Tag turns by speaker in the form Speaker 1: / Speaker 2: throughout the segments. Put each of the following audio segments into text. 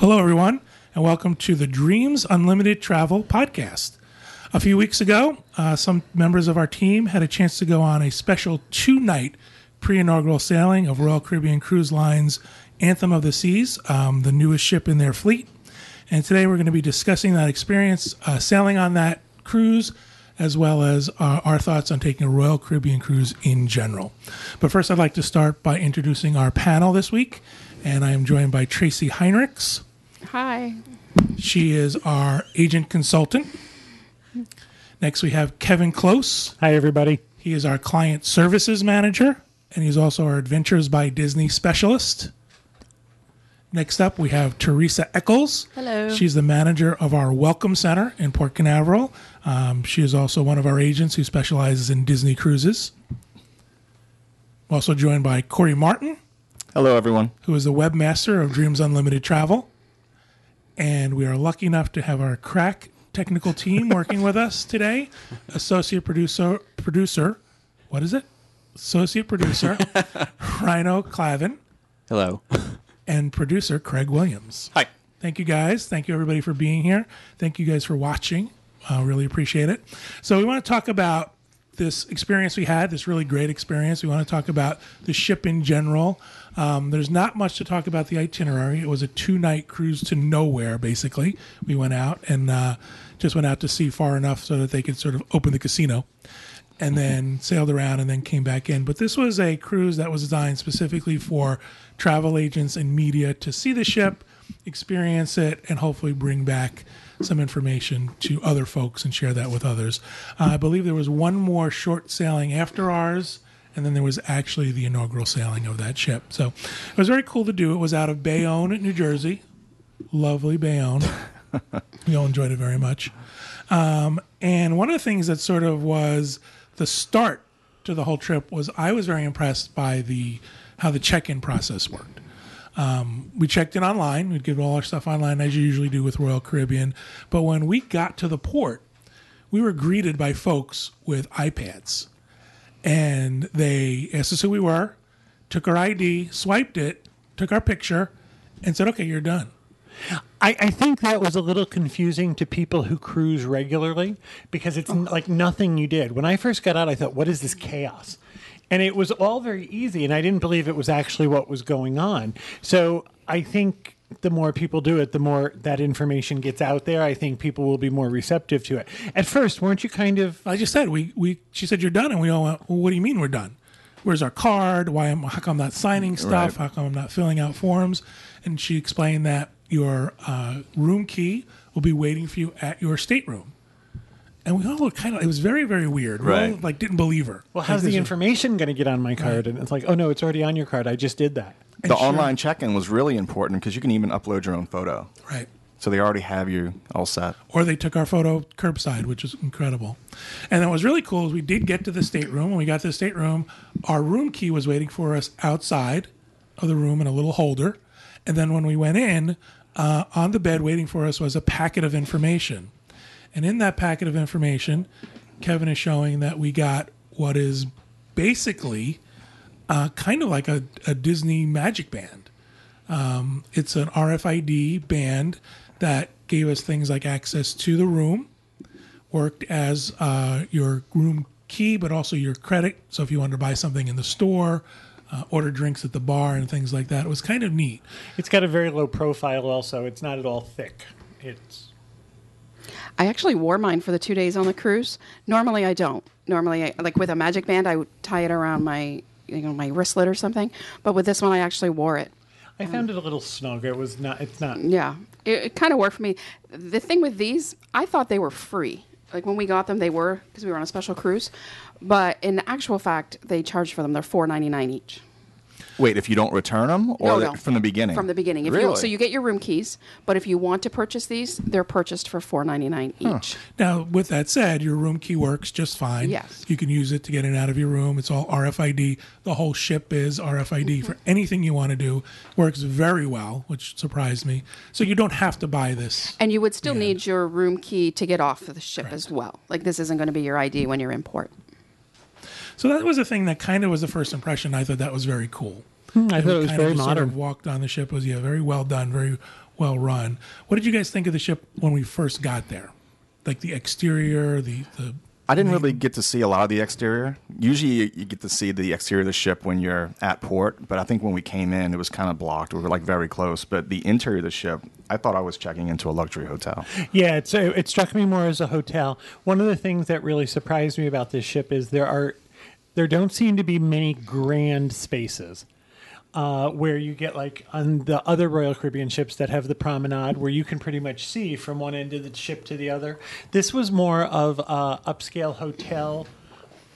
Speaker 1: Hello, everyone, and welcome to the Dreams Unlimited Travel podcast. A few weeks ago, uh, some members of our team had a chance to go on a special two night pre inaugural sailing of Royal Caribbean Cruise Line's Anthem of the Seas, um, the newest ship in their fleet. And today we're going to be discussing that experience, uh, sailing on that cruise, as well as uh, our thoughts on taking a Royal Caribbean cruise in general. But first, I'd like to start by introducing our panel this week. And I am joined by Tracy Heinrichs.
Speaker 2: Hi.
Speaker 1: She is our agent consultant. Next, we have Kevin Close.
Speaker 3: Hi, everybody.
Speaker 1: He is our client services manager, and he's also our Adventures by Disney specialist. Next up, we have Teresa Eccles.
Speaker 2: Hello.
Speaker 1: She's the manager of our Welcome Center in Port Canaveral. Um, she is also one of our agents who specializes in Disney cruises. Also joined by Corey Martin,
Speaker 4: Hello, everyone.
Speaker 1: who is the webmaster of Dreams Unlimited Travel. And we are lucky enough to have our crack technical team working with us today. Associate producer, producer, what is it? Associate producer, Rhino Clavin,
Speaker 4: Hello.
Speaker 1: and producer Craig Williams.
Speaker 4: Hi.
Speaker 1: Thank you guys. Thank you everybody for being here. Thank you guys for watching. I really appreciate it. So we want to talk about this experience we had, this really great experience. We want to talk about the ship in general. Um, there's not much to talk about the itinerary. It was a two night cruise to nowhere, basically. We went out and uh, just went out to sea far enough so that they could sort of open the casino and then sailed around and then came back in. But this was a cruise that was designed specifically for travel agents and media to see the ship, experience it, and hopefully bring back some information to other folks and share that with others. Uh, I believe there was one more short sailing after ours. And then there was actually the inaugural sailing of that ship. So it was very cool to do. It was out of Bayonne, New Jersey. Lovely Bayonne. we all enjoyed it very much. Um, and one of the things that sort of was the start to the whole trip was I was very impressed by the how the check-in process worked. Um, we checked in online. We'd give all our stuff online as you usually do with Royal Caribbean. But when we got to the port, we were greeted by folks with iPads, and they asked us who we were, took our ID, swiped it, took our picture, and said, "Okay, you're done."
Speaker 3: I, I think that was a little confusing to people who cruise regularly because it's like nothing you did. When I first got out, I thought, what is this chaos? And it was all very easy, and I didn't believe it was actually what was going on. So I think the more people do it, the more that information gets out there. I think people will be more receptive to it. At first, weren't you kind of
Speaker 1: I just said we we. She said you're done, and we all went. Well, what do you mean we're done? Where's our card? Why am how come I'm not signing stuff?
Speaker 4: Right.
Speaker 1: How come I'm not filling out forms? And she explained that your uh, room key will be waiting for you at your stateroom. And we all looked kind of. It was very very weird. We all,
Speaker 4: Right.
Speaker 1: like didn't believe her.
Speaker 3: well, how's
Speaker 1: this
Speaker 3: the information going to get on my card? And it's like, oh no, it's already on your card. I just did that.
Speaker 4: The
Speaker 1: sure-
Speaker 4: online check-in was really important because you can even upload your own photo.
Speaker 1: Right.
Speaker 4: So they already have you all set.
Speaker 1: or they took our photo curbside, which is incredible. And what was really cool is we did get to the stateroom. When we got to the stateroom, our room key was waiting for us outside of the room in a little holder. And then when we went in, uh, on the bed waiting for us was a packet of information. And in that packet of information, Kevin is showing that we got what is basically uh, kind of like a, a Disney magic band. Um, it's an RFID band that gave us things like access to the room, worked as uh, your room key, but also your credit. So if you wanted to buy something in the store, uh, order drinks at the bar, and things like that, it was kind of neat.
Speaker 3: It's got a very low profile. Also, it's not at all thick. It's
Speaker 2: I actually wore mine for the two days on the cruise. Normally, I don't. Normally, I, like with a magic band, I would tie it around my, you know, my wristlet or something. But with this one, I actually wore it.
Speaker 3: I found it a little snug. It was not. It's not.
Speaker 2: Yeah, it, it kind of worked for me. The thing with these, I thought they were free. Like when we got them, they were because we were on a special cruise. But in actual fact, they charge for them. They're four ninety nine each.
Speaker 4: Wait, if you don't return them, or
Speaker 2: No, no.
Speaker 4: from the beginning?
Speaker 2: From the beginning. If
Speaker 4: really?
Speaker 2: you, so you get your room keys, but if you want to purchase these, they're purchased for four ninety nine each.
Speaker 1: Now, with that said, your room key works just fine.
Speaker 2: Yes.
Speaker 1: You can use it to get in and out of your room. It's all RFID. The whole ship is RFID mm-hmm. for anything you want to do. Works very well, which surprised me. So you don't have to buy this.
Speaker 2: And you would still need your room key to get off of the ship as well. Like this isn't going to be your ID when you're in port.
Speaker 1: So that was a thing that kind of was the first impression. I thought that was very cool.
Speaker 3: I thought it was very modern.
Speaker 1: Sort of walked on the ship was yeah, very well done, very well run. What did you guys think of the ship when we first got there? Like the exterior, the the
Speaker 4: I didn't really get to see a lot of the exterior. Usually, you, you get to see the exterior of the ship when you're at port, but I think when we came in, it was kind of blocked. We were like very close, but the interior of the ship, I thought I was checking into a luxury hotel.
Speaker 3: Yeah, it's, uh, it struck me more as a hotel. One of the things that really surprised me about this ship is there are there don't seem to be many grand spaces. Uh, where you get like on the other Royal Caribbean ships that have the promenade, where you can pretty much see from one end of the ship to the other. This was more of a upscale hotel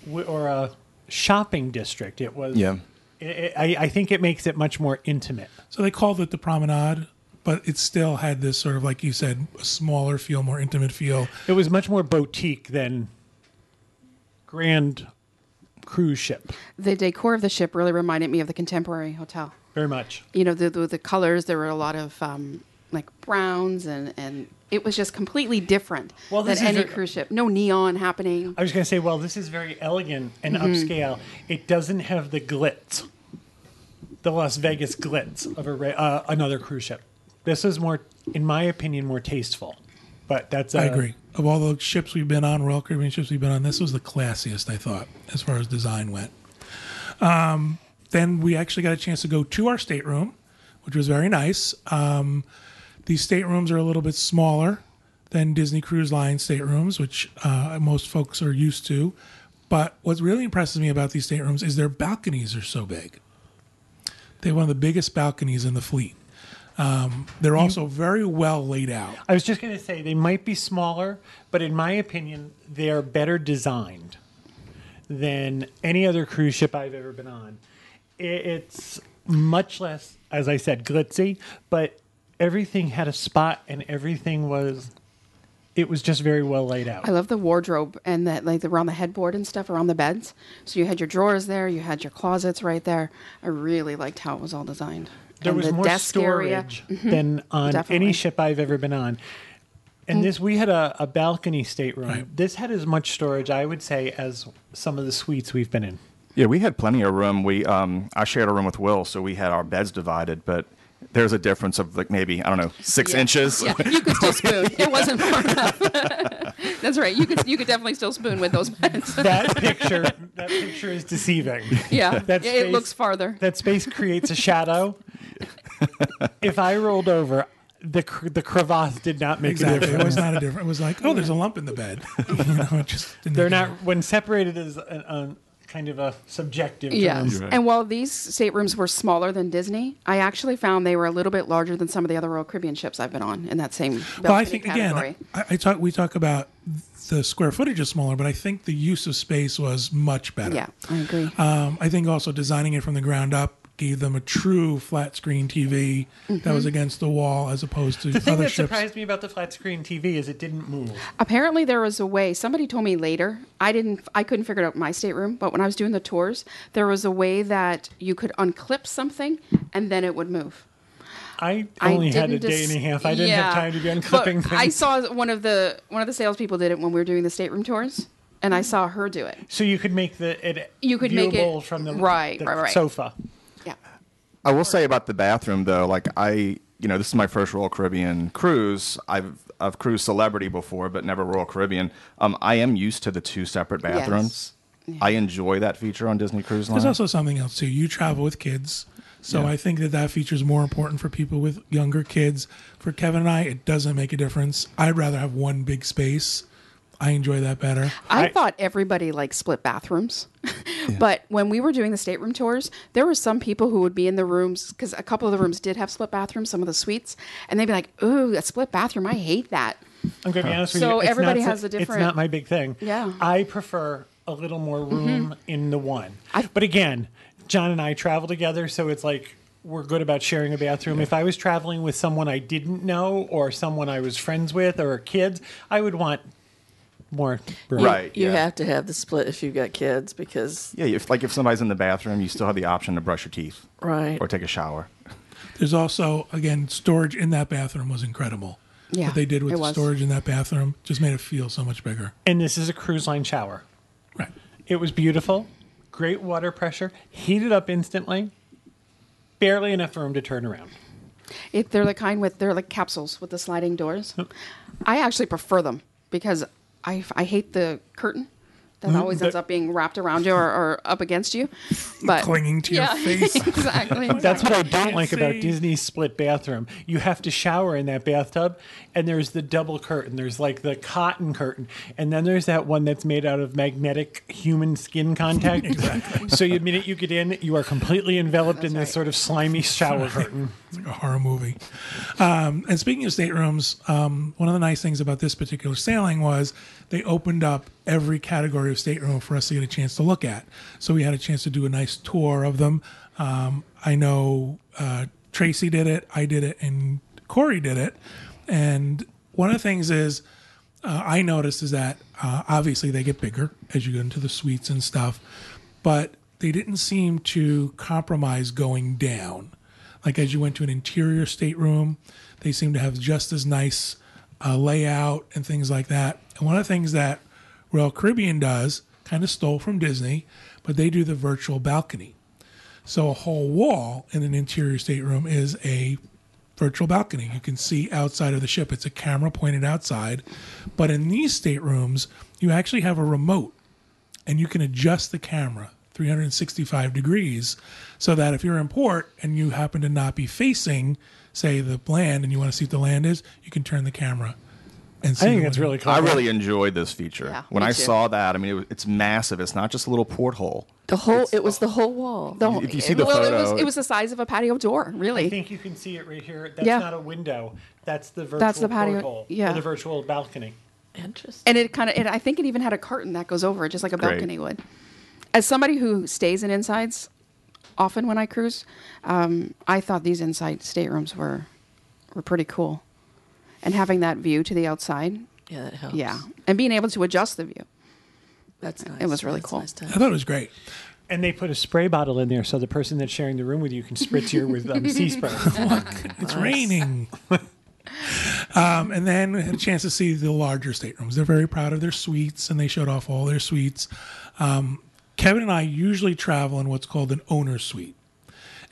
Speaker 3: w- or a shopping district. It was.
Speaker 4: Yeah.
Speaker 3: I, I I think it makes it much more intimate.
Speaker 1: so they called it the promenade, but it still had this sort of like you said, a smaller feel, more intimate feel.
Speaker 3: It was much more boutique than grand cruise ship.
Speaker 2: The decor of the ship really reminded me of the Contemporary Hotel.
Speaker 3: Very much.
Speaker 2: You know, the the, the colors. There were a lot of um, like browns, and and it was just completely different
Speaker 3: Well,
Speaker 2: than any
Speaker 3: a-
Speaker 2: cruise ship. No neon happening.
Speaker 3: I was going to say, well, this is very elegant and
Speaker 2: Mm-hmm.
Speaker 3: upscale. It doesn't have the glitz, the Las Vegas glitz of a uh, another cruise ship. This is more, in my opinion, more tasteful. But that's uh,
Speaker 1: I agree. Of all the ships we've been on, Royal Caribbean ships we've been on, this was the classiest, I thought, as far as design went. Um, then we actually got a chance to go to our stateroom, which was very nice. Um, these staterooms are a little bit smaller than Disney Cruise Line staterooms, which uh, most folks are used to. But what really impresses me about these staterooms is their balconies are so big. They have one of the biggest balconies in the fleet. Um, they're also very well laid out.
Speaker 3: I was just going to say they might be smaller, but in my opinion, they are better designed than any other cruise ship I've ever been on. It's much less, as I said, glitzy, but everything had a spot and everything was. It was just very well laid out.
Speaker 2: I love the wardrobe and that like around the headboard and stuff around the beds. So you had your drawers there, you had your closets right there. I really liked how it was all designed.
Speaker 3: There was
Speaker 2: the
Speaker 3: more
Speaker 2: desk area.
Speaker 3: storage than on
Speaker 2: Definitely.
Speaker 3: any ship I've ever been on. And this, we had a, a balcony stateroom.
Speaker 1: Right.
Speaker 3: This had as much storage, I would say, as some of the suites we've been in.
Speaker 4: Yeah, we had plenty of room. We um, I shared a room with Will, so we had our beds divided, but there's a difference of like maybe I don't know six
Speaker 2: Yeah.
Speaker 4: inches.
Speaker 2: Yeah, you could still spoon. It wasn't far enough. That's right. You could you could definitely still spoon with those beds.
Speaker 3: That picture, that picture is deceiving.
Speaker 2: Yeah,
Speaker 3: That
Speaker 2: Yeah, it looks farther.
Speaker 3: That space creates a shadow. if I rolled over, the cr- the crevasse did not make a
Speaker 1: Exactly. It was not a difference. It was like, oh, there's a lump in the bed. you know, it just didn't
Speaker 3: They're
Speaker 1: make
Speaker 3: not when separated as an, a kind of a subjective term.
Speaker 2: Yes.
Speaker 4: Right.
Speaker 2: And while these staterooms were smaller than Disney, I actually found they were a little bit larger than some of the other Royal Caribbean ships I've been on in that same
Speaker 1: Well, I think
Speaker 2: category.
Speaker 1: again, I, I talk. We talk about the square footage is smaller, but I think the use of space was much better.
Speaker 2: yeah, I agree.
Speaker 1: Um, I think also designing it from the ground up gave them a true flat screen TV that
Speaker 2: Mm-hmm.
Speaker 1: was against the wall, as opposed to
Speaker 3: The thing
Speaker 1: other
Speaker 3: that
Speaker 1: ships.
Speaker 3: surprised me about the flat screen TV is it didn't move.
Speaker 2: Apparently, there was a way. Somebody told me later. I didn't. I couldn't figure it out in my stateroom. But when I was doing the tours, there was a way that you could unclip something and then it would move.
Speaker 3: I
Speaker 2: I
Speaker 3: only had a
Speaker 2: didn't
Speaker 3: day and a half. I didn't have time to be
Speaker 2: But
Speaker 3: unclipping things.
Speaker 2: I saw one of the one of the salespeople did it when we were doing the stateroom tours, and I saw her do it.
Speaker 3: so you could make the it
Speaker 2: You could make it-
Speaker 3: viewable from the,
Speaker 2: right,
Speaker 3: the
Speaker 2: right, right.
Speaker 3: sofa.
Speaker 2: Yeah.
Speaker 4: I will say about the bathroom though, like I, you know, this is my first Royal Caribbean cruise. I've I've cruised Celebrity before, but never Royal Caribbean. Um, I am used to the two separate bathrooms. I enjoy that feature on Disney Cruise Line.
Speaker 1: There's also something else too. You travel with kids, so
Speaker 4: Yeah.
Speaker 1: I think that that feature is more important for people with younger kids. For Kevin and I, it doesn't make a difference. I'd rather have one big space. I enjoy that better.
Speaker 2: I,
Speaker 3: I-
Speaker 2: thought everybody liked split bathrooms. but when we were doing the stateroom tours, there were some people who would be in the rooms because a couple of the rooms did have split bathrooms, some of the suites, and they'd be like, "Ooh, a split bathroom! I hate that."
Speaker 3: I'm going to be honest with
Speaker 2: So
Speaker 3: you. it's
Speaker 2: everybody
Speaker 3: not,
Speaker 2: has a different-
Speaker 3: It's not my big thing.
Speaker 2: Yeah. Mm-hmm.
Speaker 3: I prefer a little more room in the one.
Speaker 2: I-
Speaker 3: but again, John and I travel together, so it's like we're good about sharing a bathroom. If I was traveling with someone I didn't know or someone I was friends with or kids, I would want more room.
Speaker 4: Right.
Speaker 5: You
Speaker 4: yeah.
Speaker 5: have to have the split if you've got kids because
Speaker 4: Yeah, if like if somebody's in the bathroom, you still have the option to brush your teeth
Speaker 5: right.
Speaker 4: or take a shower.
Speaker 1: There's also again storage in that bathroom was incredible.
Speaker 2: Yeah,
Speaker 1: what they did with the
Speaker 2: was.
Speaker 1: storage in that bathroom just made it feel so much bigger.
Speaker 3: And this is a cruise line shower.
Speaker 1: Right.
Speaker 3: It was beautiful, great water pressure, heated up instantly, barely enough room to turn around.
Speaker 2: If they're the kind with they're like capsules with the sliding doors. I actually prefer them because I, I hate the curtain that always ends up being wrapped around you or, or up against you. But
Speaker 1: Clinging to your
Speaker 2: yeah,
Speaker 1: face.
Speaker 2: exactly.
Speaker 3: That's what I don't like about. Disney's split bathroom. You have to shower in that bathtub, and there's the double curtain. There's like the cotton curtain, and then there's that one that's made out of magnetic human skin contact. exactly. So the minute you get in, you are completely enveloped in
Speaker 2: That's
Speaker 3: this
Speaker 2: right.
Speaker 3: sort of slimy shower curtain.
Speaker 1: It's like a horror movie. Um, and speaking of staterooms, um, one of the nice things about this particular sailing was they opened up every category of stateroom for us to get a chance to look at. So we had a chance to do a nice tour of them. Um, I know uh, Tracy did it, I did it, and Corey did it. And one of the things is uh, I noticed is that uh, obviously they get bigger as you get into the suites and stuff, but they didn't seem to compromise going down. Like as you went to an interior stateroom, they seem to have just as nice uh, layout and things like that. And one of the things that Royal Caribbean does, kind of stole from Disney, but they do the virtual balcony. So a whole wall in an interior stateroom is a virtual balcony. You can see outside of the ship. It's a camera pointed outside. But in these staterooms, you actually have a remote and you can adjust the camera 365 degrees so that if you're in port and you happen to not be facing, say, the land and you want to see what the land is, you can turn the camera and see
Speaker 3: I think
Speaker 1: the
Speaker 3: that's
Speaker 1: window.
Speaker 3: really
Speaker 4: I really enjoyed this feature.
Speaker 2: Yeah,
Speaker 4: when I
Speaker 2: too.
Speaker 4: saw that, I mean, it was, it's massive. It's not just a little porthole.
Speaker 5: The whole it was the whole wall.
Speaker 2: The whole-
Speaker 4: If you see the
Speaker 2: well, it
Speaker 4: photo-
Speaker 2: was it was the size of a patio door, really.
Speaker 3: I think you can see it right here. That's
Speaker 2: Yeah.
Speaker 3: not a window. That's the virtual
Speaker 2: That's the patio-
Speaker 3: porthole,
Speaker 2: yeah.
Speaker 3: or the virtual balcony.
Speaker 5: Interesting.
Speaker 2: and it kind of I think it even had a curtain that goes over it, just like a
Speaker 4: Great.
Speaker 2: balcony would. As somebody who stays in insides often when I cruise, um, I thought these inside staterooms were were pretty cool, and having that view to the outside,
Speaker 5: yeah, that helps.
Speaker 2: yeah, and being able to adjust the view.
Speaker 5: that's nice.
Speaker 2: It was really
Speaker 5: That's
Speaker 2: cool.
Speaker 5: nice touch.
Speaker 1: I thought it was great.
Speaker 3: And they put a spray bottle in there so the person that's sharing the room with you can spritz you with um, sea spray.
Speaker 1: It's raining. um, and then we had a chance to see the larger staterooms. They're very proud of their suites, and they showed off all their suites. Um, Kevin and I usually travel in what's called an owner suite.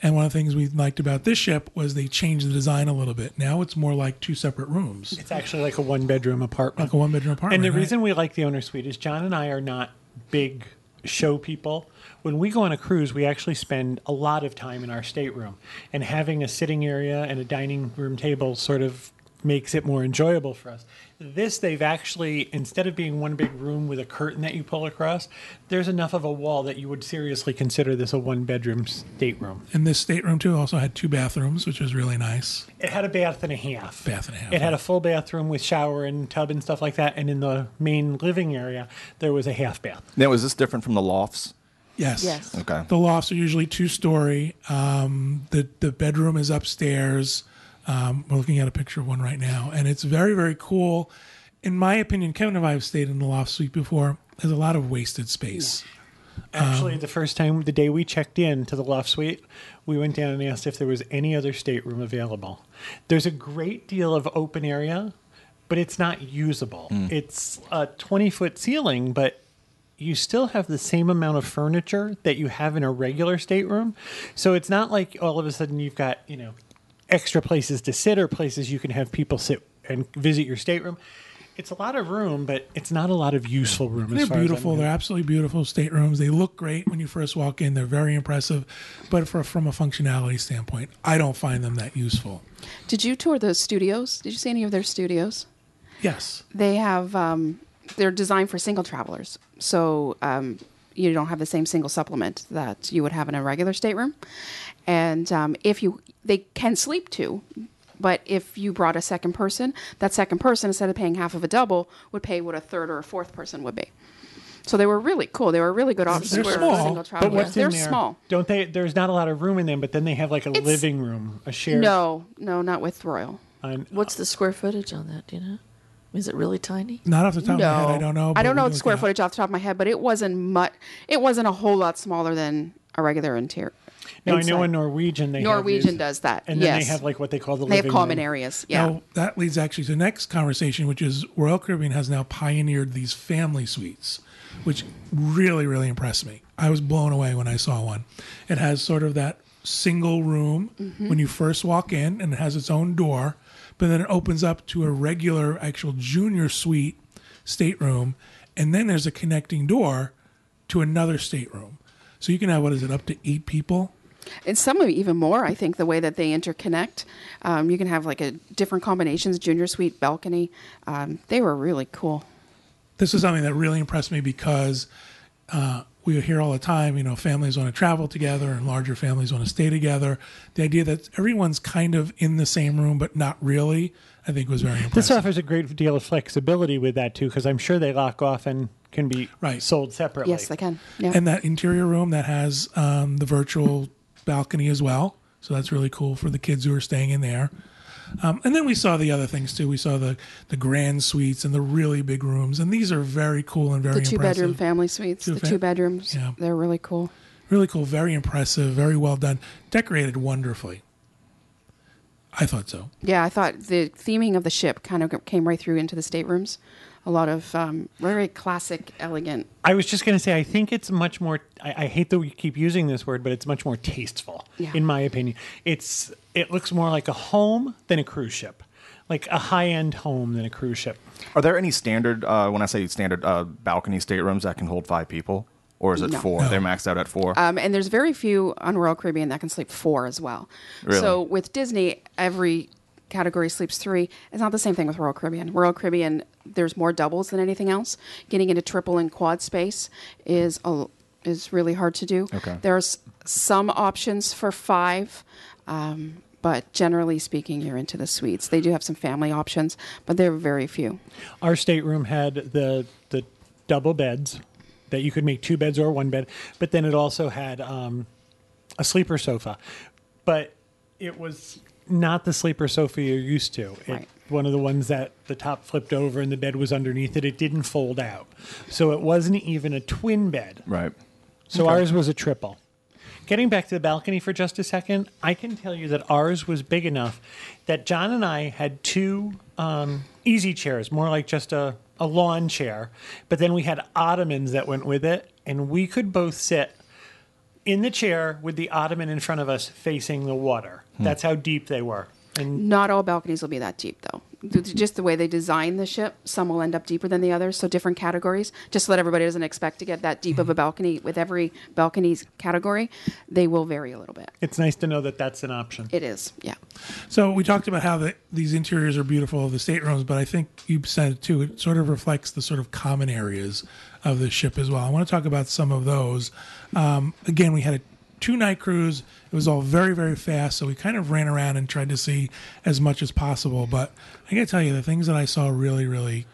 Speaker 1: And one of the things we liked about this ship was they changed the design a little bit. Now it's more like two separate rooms,
Speaker 3: It's actually like a one bedroom apartment.
Speaker 1: like a one bedroom apartment.
Speaker 3: And the
Speaker 1: right?
Speaker 3: reason we like the owner suite is John and I are not big show people. When we go on a cruise, we actually spend a lot of time in our stateroom, and having a sitting area and a dining room table sort of makes it more enjoyable for us. This, they've actually, instead of being one big room with a curtain that you pull across, there's enough of a wall that you would seriously consider this a one bedroom stateroom.
Speaker 1: And this stateroom too also had two bathrooms, which was really nice.
Speaker 3: It had a bath and a half.
Speaker 1: Bath and a half.
Speaker 3: It had a full bathroom with shower and tub and stuff like that. And in the main living area, there was a half bath.
Speaker 4: Now, is this different from the lofts?
Speaker 1: Yes.
Speaker 5: Yes.
Speaker 4: Okay.
Speaker 1: The lofts are usually two story. Um, the the bedroom is upstairs. Um, we're looking at a picture of one right now, and it's very very cool. In my opinion, Kevin and I have stayed in the loft suite before. There's a lot of wasted space.
Speaker 3: Actually, the first time, the day we checked in to the loft suite, we went down and asked if there was any other stateroom available. There's a great deal of open area, but it's not usable. It's a 20 foot ceiling, but you still have the same amount of furniture that you have in a regular stateroom. So it's not like all of a sudden you've got, you know, extra places to sit or places you can have people sit and visit your stateroom. It's a lot of room, but it's not a lot of useful room. as
Speaker 1: They're
Speaker 3: far as I'm
Speaker 1: beautiful. They're absolutely beautiful staterooms. They look great when you first walk in. They're very impressive, but for, from a functionality standpoint, I don't find them that useful.
Speaker 2: Did you tour those studios? Did you see any of their studios?
Speaker 1: Yes.
Speaker 2: They have um, they're designed for single travelers, so um, you don't have the same single supplement that you would have in a regular stateroom. And um, if you, they can sleep two, but if you brought a second person, that second person instead of paying half of a double would pay what a third or a fourth person would be. So they were really cool. They were really good options
Speaker 1: They're
Speaker 2: for
Speaker 1: small,
Speaker 2: single
Speaker 1: but
Speaker 2: travelers.
Speaker 3: But what's
Speaker 2: They're
Speaker 3: in there?
Speaker 2: small.
Speaker 3: Don't they? There's not a lot of room in them, but then they have like a
Speaker 2: It's-
Speaker 3: living room, a shared.
Speaker 2: No, no, not with Royal.
Speaker 3: on-
Speaker 5: What's the square footage on that? Do you know? Is it really tiny?
Speaker 1: Not off the top
Speaker 2: no,
Speaker 1: of my head, I don't know.
Speaker 2: I
Speaker 1: but
Speaker 2: don't
Speaker 1: we
Speaker 2: know
Speaker 1: can
Speaker 2: the
Speaker 1: look
Speaker 2: square
Speaker 1: it up.
Speaker 2: footage off the top of my head, but it wasn't much. It wasn't a whole lot smaller than a regular interior.
Speaker 3: No, I know in Norwegian they have
Speaker 2: Norwegian
Speaker 3: these-
Speaker 2: does that.
Speaker 3: and then
Speaker 2: yes.
Speaker 3: they have like what they call the
Speaker 2: they have
Speaker 3: living
Speaker 2: common
Speaker 3: room.
Speaker 2: areas. Yeah.
Speaker 1: Now, that leads actually to the next conversation, which is Royal Caribbean has now pioneered these family suites, which really, really impressed me. I was blown away when I saw one. It has sort of that single room mm-hmm. when you first walk in, and it has its own door. But then it opens up to a regular, actual junior suite stateroom, and then there's a connecting door to another stateroom. So you can have what is it up to eight people?
Speaker 2: And some of even more, I think, the way that they interconnect. Um, you can have like a different combinations, junior suite, balcony. Um, they were really cool.
Speaker 1: this is something that really impressed me because uh, we hear all the time, you know, families want to travel together and larger families want to stay together. The idea that everyone's kind of in the same room, but not really, I think was very impressive.
Speaker 3: This offers a great deal of flexibility with that too, because I'm sure they lock off and can be
Speaker 1: Right.
Speaker 3: sold separately.
Speaker 2: Yes, they can. Yeah.
Speaker 1: and that interior room that has um, the virtual balcony as well. So that's really cool for the kids who are staying in there. Um, and then we saw the other things too. We saw the the grand suites and the really big rooms, and these are very cool and very
Speaker 2: the two
Speaker 1: impressive.
Speaker 2: bedroom family suites,
Speaker 1: Two
Speaker 2: the two bedrooms,
Speaker 1: Yeah.
Speaker 2: they're really cool.
Speaker 1: Really cool, very impressive, very well done, decorated wonderfully. I thought so.
Speaker 2: Yeah, I thought the theming of the ship kind of came right through into the staterooms. A lot of um, very classic, elegant.
Speaker 3: I was just going to say, I think it's much more. I, I hate that we keep using this word, but it's much more tasteful,
Speaker 2: Yeah.
Speaker 3: in my opinion. It's it looks more like a home than a cruise ship, like a high end home than a cruise ship.
Speaker 4: Are there any standard, uh, when I say standard, uh, balcony staterooms that can hold five people? Or is it
Speaker 2: No.
Speaker 4: four?
Speaker 1: No.
Speaker 4: They're maxed out at four.
Speaker 2: Um, and there's very few on Royal Caribbean that can sleep four as well.
Speaker 4: Really?
Speaker 2: So with Disney, every category sleeps three. It's not the same thing with Royal Caribbean. Royal Caribbean, there's more doubles than anything else. Getting into triple and quad space is a, is really hard to do.
Speaker 4: Okay.
Speaker 2: There's some options for five. Um, but generally speaking, you're into the suites. They do have some family options, but they're very few.
Speaker 3: Our stateroom had the the double beds that you could make two beds or one bed, but then it also had um, a sleeper sofa, but it was not the sleeper sofa you're used to. It,
Speaker 2: Right.
Speaker 3: One of the ones that the top flipped over and the bed was underneath it. It didn't fold out, so it wasn't even a twin bed.
Speaker 4: right.
Speaker 3: So ours was a triple. Getting back to the balcony for just a second, I can tell you that ours was big enough that John and I had two um, easy chairs, more like just a, a lawn chair, but then we had ottomans that went with it, and we could both sit in the chair with the ottoman in front of us facing the water. That's how deep they were. And
Speaker 2: Not all balconies will be that deep, though. Just the way they design the ship, some will end up deeper than the others. So different categories. Just so that everybody doesn't expect to get that deep of a balcony with every balcony's category. They will vary a little bit.
Speaker 3: it's nice to know that that's an option.
Speaker 2: It is, yeah.
Speaker 1: So we talked about how the, these interiors are beautiful of the staterooms, but I think you said it too. It sort of reflects the sort of common areas of the ship as well. I want to talk about some of those. Um, again, we had a two night cruise. It was all very very fast, so we kind of ran around and tried to see as much as possible. But I got to tell you, the things that I saw really really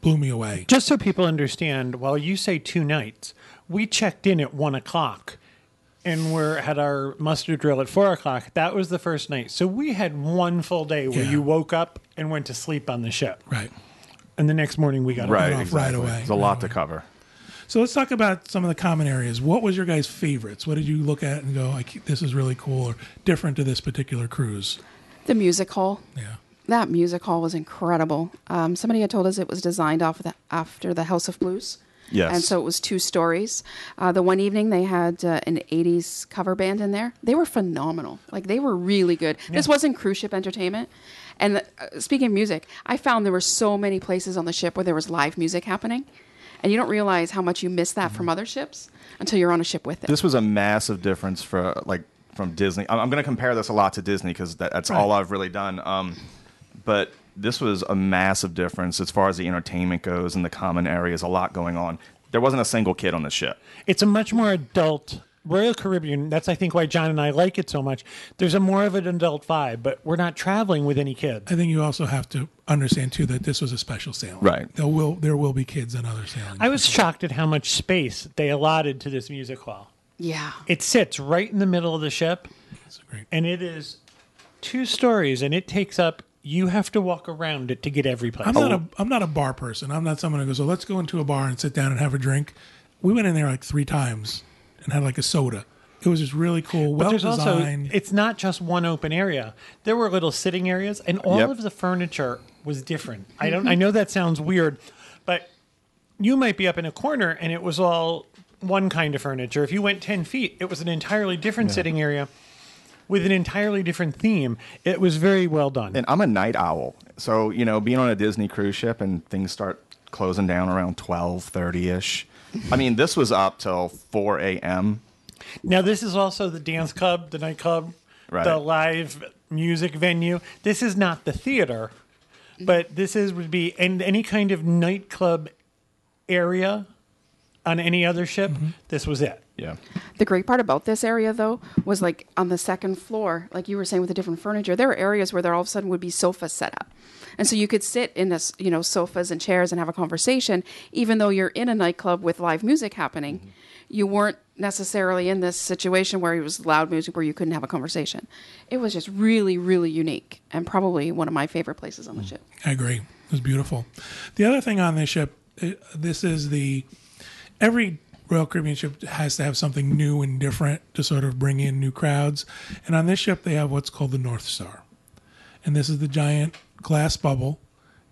Speaker 1: blew me away.
Speaker 3: Just so people understand, while you say two nights, we checked in at one o'clock and we're had our muster drill at four o'clock. That was the first night. So we had one full day where
Speaker 1: Yeah.
Speaker 3: you woke up and went to sleep on the ship.
Speaker 1: Right.
Speaker 3: And the next morning we got
Speaker 4: Right.
Speaker 1: off
Speaker 4: Exactly.
Speaker 1: right away,
Speaker 4: There's a
Speaker 1: right
Speaker 4: lot to
Speaker 1: away.
Speaker 4: cover.
Speaker 1: So let's talk about some of the common areas. What was your guys' favorites? What did you look at and go, like, this is really cool or different to this particular cruise?
Speaker 2: The music hall.
Speaker 1: Yeah.
Speaker 2: That music hall was incredible. Um, somebody had told us it was designed off of the, after the House of Blues.
Speaker 4: Yes.
Speaker 2: And so it was two stories. Uh, the one evening they had uh, an 80s cover band in there. They were phenomenal. Like they were really good. This wasn't cruise ship entertainment. And uh, speaking of music, I found there were so many places on the ship where there was live music happening. And you don't realize how much you miss that from other ships until you're on a ship with it.
Speaker 4: This was a massive difference for like from Disney. I'm, I'm going to compare this a lot to Disney because that, that's all I've really done. Um, but this was a massive difference as far as the entertainment goes and the common areas. A lot going on. There wasn't a single kid on the ship.
Speaker 3: It's a much more adult Royal Caribbean. That's I think why John and I like it so much. There's a more of an adult vibe, but we're not traveling with any kids.
Speaker 1: I think you also have to understand too that this was a special sailing.
Speaker 4: Right.
Speaker 1: There will there will be kids on other sailings.
Speaker 3: I was shocked at how much space they allotted to this music hall.
Speaker 2: yeah.
Speaker 3: It sits right in the middle of the ship,
Speaker 1: That's great.
Speaker 3: and it is two stories, and it takes up. You have to walk around it to get every place.
Speaker 1: I'm not a I'm not a bar person. I'm not someone who goes, "Oh, let's go into a bar and sit down and have a drink." We went in there like three times and had like a soda. It was just really cool,
Speaker 3: But
Speaker 1: well
Speaker 3: there's also
Speaker 1: designed.
Speaker 3: it's not just one open area. There were little sitting areas, and all
Speaker 4: Yep.
Speaker 3: of the furniture was different. I don't. I know that sounds weird, but you might be up in a corner and it was all one kind of furniture. If you went ten feet, it was an entirely different sitting area. with an entirely different theme. It was very well done.
Speaker 4: And I'm a night owl. So, you know, being on a Disney cruise ship and things start closing down around 12, 30-ish. I mean, this was up till 4 a.m.
Speaker 3: Now, this is also the dance club, the nightclub,
Speaker 4: Right.
Speaker 3: the live music venue. This is not the theater, but this is would be in any kind of nightclub area on any other ship. Mm-hmm. This was it.
Speaker 4: Yeah.
Speaker 2: The great part about this area, though, was like on the second floor, like you were saying with the different furniture, there were areas where there all of a sudden would be sofas set up. And so you could sit in this, you know, sofas and chairs and have a conversation, even though you're in a nightclub with live music happening. Mm-hmm. You weren't necessarily in this situation where it was loud music where you couldn't have a conversation. It was just really, really unique and probably one of my favorite places on the mm. ship.
Speaker 1: I agree. It was beautiful. The other thing on this ship, this is the every Royal Caribbean ship has to have something new and different to sort of bring in new crowds. And on this ship, they have what's called the North Star, and this is the giant glass bubble,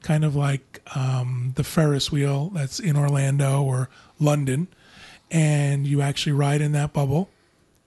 Speaker 1: kind of like um, the Ferris wheel that's in Orlando or London, and you actually ride in that bubble,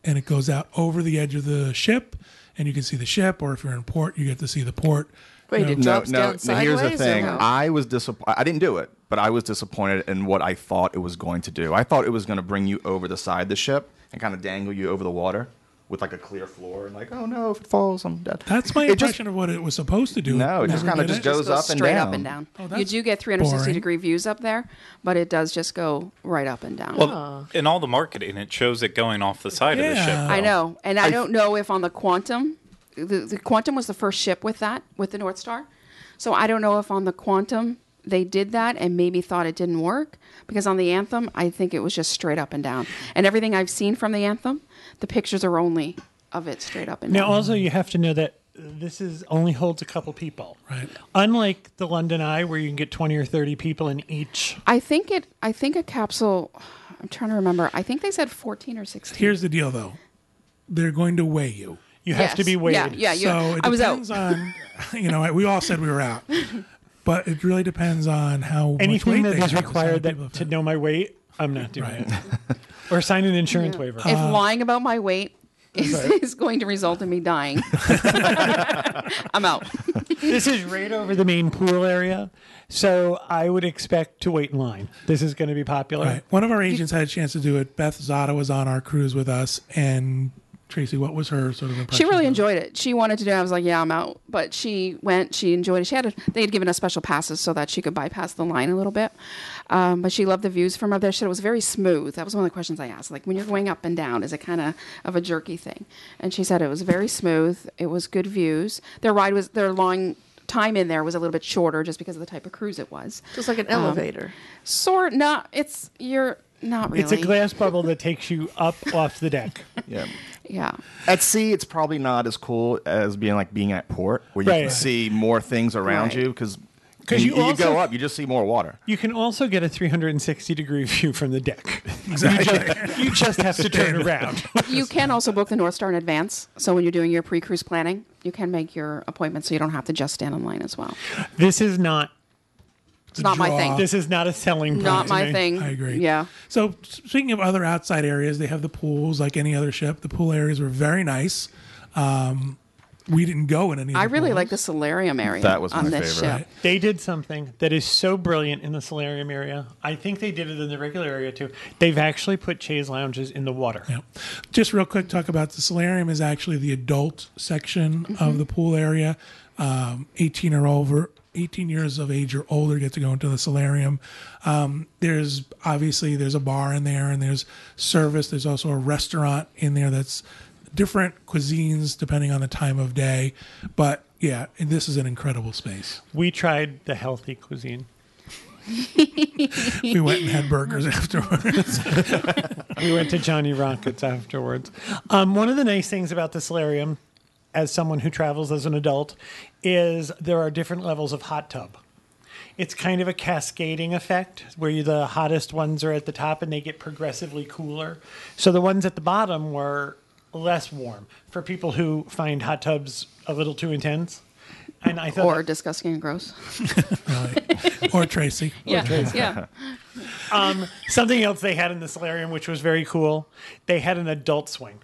Speaker 1: and it goes out over the edge of the ship, and you can see the ship. Or if you're in port, you get to see the port.
Speaker 5: Wait,
Speaker 1: You know,
Speaker 5: it drops down
Speaker 4: no,
Speaker 5: sideways.
Speaker 4: here's the thing.
Speaker 5: no?
Speaker 4: I was disappointed. I didn't do it, but I was disappointed in what I thought it was going to do. I thought it was going to bring you over the side of the ship and kind of dangle you over the water with like a clear floor and like, oh no, if it falls, I'm dead.
Speaker 1: That's my
Speaker 4: It just-
Speaker 1: impression of what it was supposed to do.
Speaker 4: No, it just kinda
Speaker 1: did
Speaker 4: just
Speaker 1: it.
Speaker 4: goes up and
Speaker 2: straight
Speaker 4: down.
Speaker 2: up and down.
Speaker 1: Oh,
Speaker 2: you do get 360
Speaker 1: boring.
Speaker 2: degree views up there, but it does just go right up and down.
Speaker 6: Well, in all the marketing, it shows it going off the side of the ship.
Speaker 1: Yeah.
Speaker 2: I know, and I, don't know if on the Quantum, the, the Quantum was the first ship with that with the North Star, so I don't know if on the Quantum they did that and maybe thought it didn't work because on the Anthem I think it was just straight up and down, and everything I've seen from the Anthem, the pictures are only of it straight up and down.
Speaker 3: Now,
Speaker 2: down.
Speaker 3: also, you have to know that this is only holds a couple people.
Speaker 1: Right.
Speaker 3: Unlike the London Eye, where you can get 20 or 30 people in each.
Speaker 2: I think it. I think a capsule. I'm trying to remember. I think they said 14 or 16.
Speaker 1: Here's the deal, though. They're going to weigh you.
Speaker 3: You have to be weighed.
Speaker 2: Yeah, yeah.
Speaker 1: So it
Speaker 2: I was out.
Speaker 1: depends on, you know, we all said we were out, but it really depends on how much
Speaker 3: Anything
Speaker 1: weight
Speaker 3: that
Speaker 1: they
Speaker 3: required that, to know my weight, I'm not doing
Speaker 1: Right.
Speaker 3: it. or sign an insurance waiver.
Speaker 2: if um, lying about my weight is, is going to result in me dying, I'm out.
Speaker 3: this is right over the main pool area, so I would expect to wait in line. This is going to be popular.
Speaker 1: Right. One of our agents had a chance to do it. Beth Zada was on our cruise with us, and Tracy, what was her sort of impression?
Speaker 2: She really enjoyed it. She wanted to do it. I was like, yeah, I'm out. But she went. She enjoyed it. She had a, they had given us special passes so that she could bypass the line a little bit. Um, but she loved the views from up there. She said it was very smooth. That was one of the questions I asked. Like when you're going up and down, is it kind of of a jerky thing? And she said it was very smooth. It was good views. Their ride was their long time in there was a little bit shorter just because of the type of cruise it was.
Speaker 5: Just like an
Speaker 2: Um,
Speaker 5: elevator.
Speaker 2: Sort not. It's you're not really.
Speaker 3: It's a glass bubble that takes you up off the deck.
Speaker 4: Yeah.
Speaker 2: Yeah.
Speaker 4: At sea, it's probably not as cool as being like being at port, where you
Speaker 3: Right.
Speaker 4: can see more things around
Speaker 2: Right.
Speaker 4: you because
Speaker 3: 'Cause
Speaker 4: you,
Speaker 3: you
Speaker 4: you go up, you just see more water.
Speaker 3: You can also get a 360 degree view from the deck. Exactly. You just, you just have to turn around.
Speaker 2: You can also book the North Star in advance. So when you're doing your pre-cruise planning, you can make your appointment so you don't have to just stand in line as well.
Speaker 3: This is not.
Speaker 2: It's not my thing.
Speaker 3: This is not a selling point.
Speaker 2: not
Speaker 3: to
Speaker 2: my
Speaker 3: me.
Speaker 2: thing.
Speaker 1: I agree.
Speaker 2: Yeah.
Speaker 1: So speaking of other outside areas, they have the pools like any other ship. The pool areas were very nice. Um, we didn't go in any. Of
Speaker 2: I
Speaker 1: the
Speaker 2: really
Speaker 1: pools.
Speaker 2: like the solarium area
Speaker 4: That was
Speaker 2: on
Speaker 4: my
Speaker 2: this
Speaker 4: favorite.
Speaker 2: ship.
Speaker 3: They did something that is so brilliant in the solarium area. I think they did it in the regular area too. They've actually put chaise lounges in the water.
Speaker 1: Yeah. Just real quick, talk about the solarium is actually the adult section
Speaker 2: Mm-hmm.
Speaker 1: of the pool area. Um, 18 or over, 18 years of age or older get to go into the solarium. Um, there's obviously there's a bar in there and there's service. There's also a restaurant in there that's different cuisines depending on the time of day. But yeah, this is an incredible space.
Speaker 3: We tried the healthy cuisine.
Speaker 1: We went and had burgers afterwards.
Speaker 3: We went to Johnny Rockets afterwards. Um, one of the nice things about the solarium, as someone who travels as an adult, is there are different levels of hot tub. It's kind of a cascading effect where you, the hottest ones are at the top and they get progressively cooler. So the ones at the bottom were less warm for people who find hot tubs a little too intense. And I thought
Speaker 2: Or disgusting and gross.
Speaker 1: or Tracy.
Speaker 2: Yeah. Yeah.
Speaker 3: um, something else they had in the solarium, which was very cool. They had an adult swing.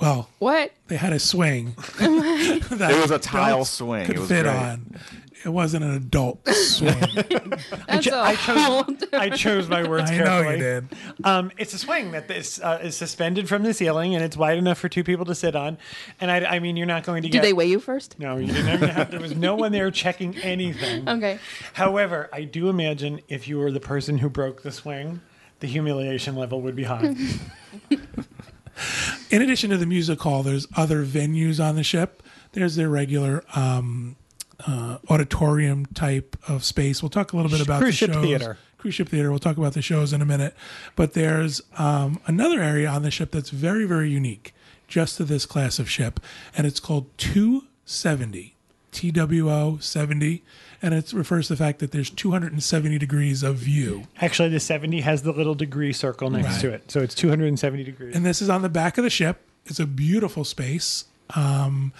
Speaker 1: Well,
Speaker 2: What?
Speaker 1: they had a swing. That
Speaker 4: It was a tile
Speaker 1: adults
Speaker 4: swing.
Speaker 1: Could
Speaker 4: It was
Speaker 1: fit
Speaker 4: great.
Speaker 1: on. It wasn't an adult swing.
Speaker 2: That's a
Speaker 3: I
Speaker 2: whole
Speaker 3: chose, I chose my words carefully.
Speaker 1: I know
Speaker 3: carefully.
Speaker 1: you did.
Speaker 3: Um, it's a swing that is, uh, is suspended from the ceiling, and it's wide enough for two people to sit on. And I, I mean, you're not going to
Speaker 2: Do
Speaker 3: get.
Speaker 2: they weigh you first?
Speaker 3: No, you didn't even have. There was no one there checking anything.
Speaker 2: Okay.
Speaker 3: However, I do imagine if you were the person who broke the swing, the humiliation level would be high.
Speaker 1: In addition to the music hall, there's other venues on the ship. There's their regular um, uh, auditorium type of space. We'll talk a little bit about
Speaker 3: Cruise
Speaker 1: the
Speaker 3: ship
Speaker 1: shows.
Speaker 3: theater.
Speaker 1: Cruise ship theater. We'll talk about the shows in a minute. But there's um, another area on the ship that's very, very unique just to this class of ship, and it's called 270. TWO 70, and it refers to the fact that there's 270 degrees of view.
Speaker 3: Actually, the 70 has the little degree circle next
Speaker 1: Right.
Speaker 3: to it, so it's 270 degrees.
Speaker 1: and this is on the back of the ship. It's a beautiful space. Um,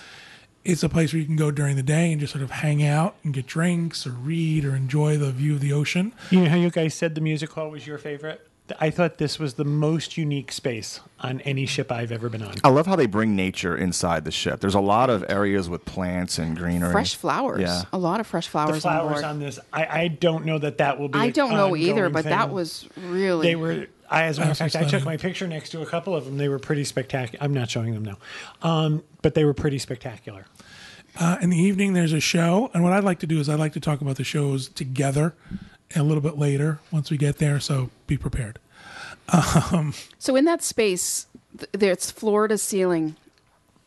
Speaker 1: it's a place where you can go during the day and just sort of hang out and get drinks or read or enjoy the view of the ocean.
Speaker 3: You know how you guys said the music hall was your favorite? I thought this was the most unique space on any ship I've ever been on.
Speaker 4: I love how they bring nature inside the ship. There's a lot of areas with plants and greenery.
Speaker 2: Fresh flowers.
Speaker 4: Yeah.
Speaker 2: A lot of fresh flowers,
Speaker 3: The flowers
Speaker 2: on
Speaker 3: on this, I, I don't know that that will be.
Speaker 2: I don't know either,
Speaker 3: ongoing
Speaker 2: but that was really.
Speaker 3: They were. I, as a matter of fact, I took my picture next to a couple of them. They were pretty spectacular. I'm not showing them now, um, but they were pretty spectacular.
Speaker 1: Uh, in the evening, there's a show, and what I'd like to do is I'd like to talk about the shows together a little bit later once we get there. So be prepared.
Speaker 2: So in that space, th- there's floor to ceiling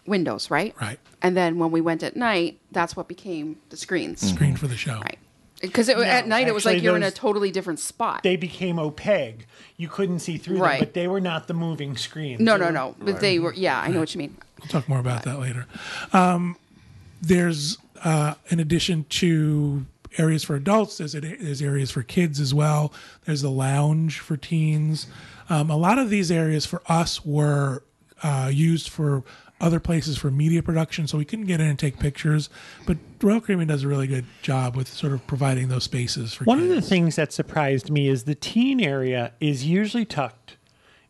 Speaker 2: windows, right?
Speaker 1: Right.
Speaker 2: And then when we went at night, that's what became the screens.
Speaker 1: Screen for the show.
Speaker 2: Right. Because at night it was like you're in a totally different spot.
Speaker 3: They became opaque. You couldn't see through
Speaker 2: Right.
Speaker 3: them, but they were not the moving screens.
Speaker 2: no,
Speaker 3: They
Speaker 2: no,
Speaker 3: were-
Speaker 2: no. But they were. Yeah, I know what you mean.
Speaker 1: We'll talk more about that later. Um, there's, uh, in addition to areas for adults, there's, there's areas for kids as well. There's the lounge for teens. Um, a lot of these areas for us were uh, used for other places for media production, so we couldn't get in and take pictures. But Royal Caribbean does a really good job with sort of providing those spaces for
Speaker 3: One of the things that surprised me is the teen area is usually tucked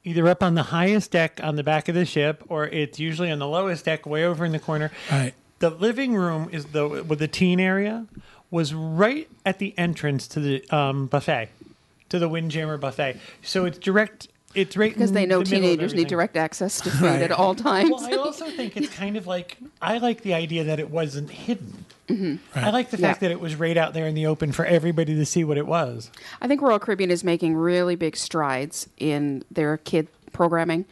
Speaker 3: either up on the highest deck on the back of the ship or it's usually on the lowest deck way over in the corner.
Speaker 1: Right.
Speaker 3: The living room is the with the teen area was right at the entrance to the um, buffet, to the Windjammer buffet. So it's direct. It's right
Speaker 2: Because they know
Speaker 3: the
Speaker 2: teenagers need direct access to food
Speaker 1: Right.
Speaker 2: at all times.
Speaker 3: Well, I also think it's kind of like I like the idea that it wasn't hidden. I like the
Speaker 2: Mm-hmm. Yeah.
Speaker 3: fact that it was right out there in the open for everybody to see what it was.
Speaker 2: I think Royal Caribbean is making really big strides in their kid programming.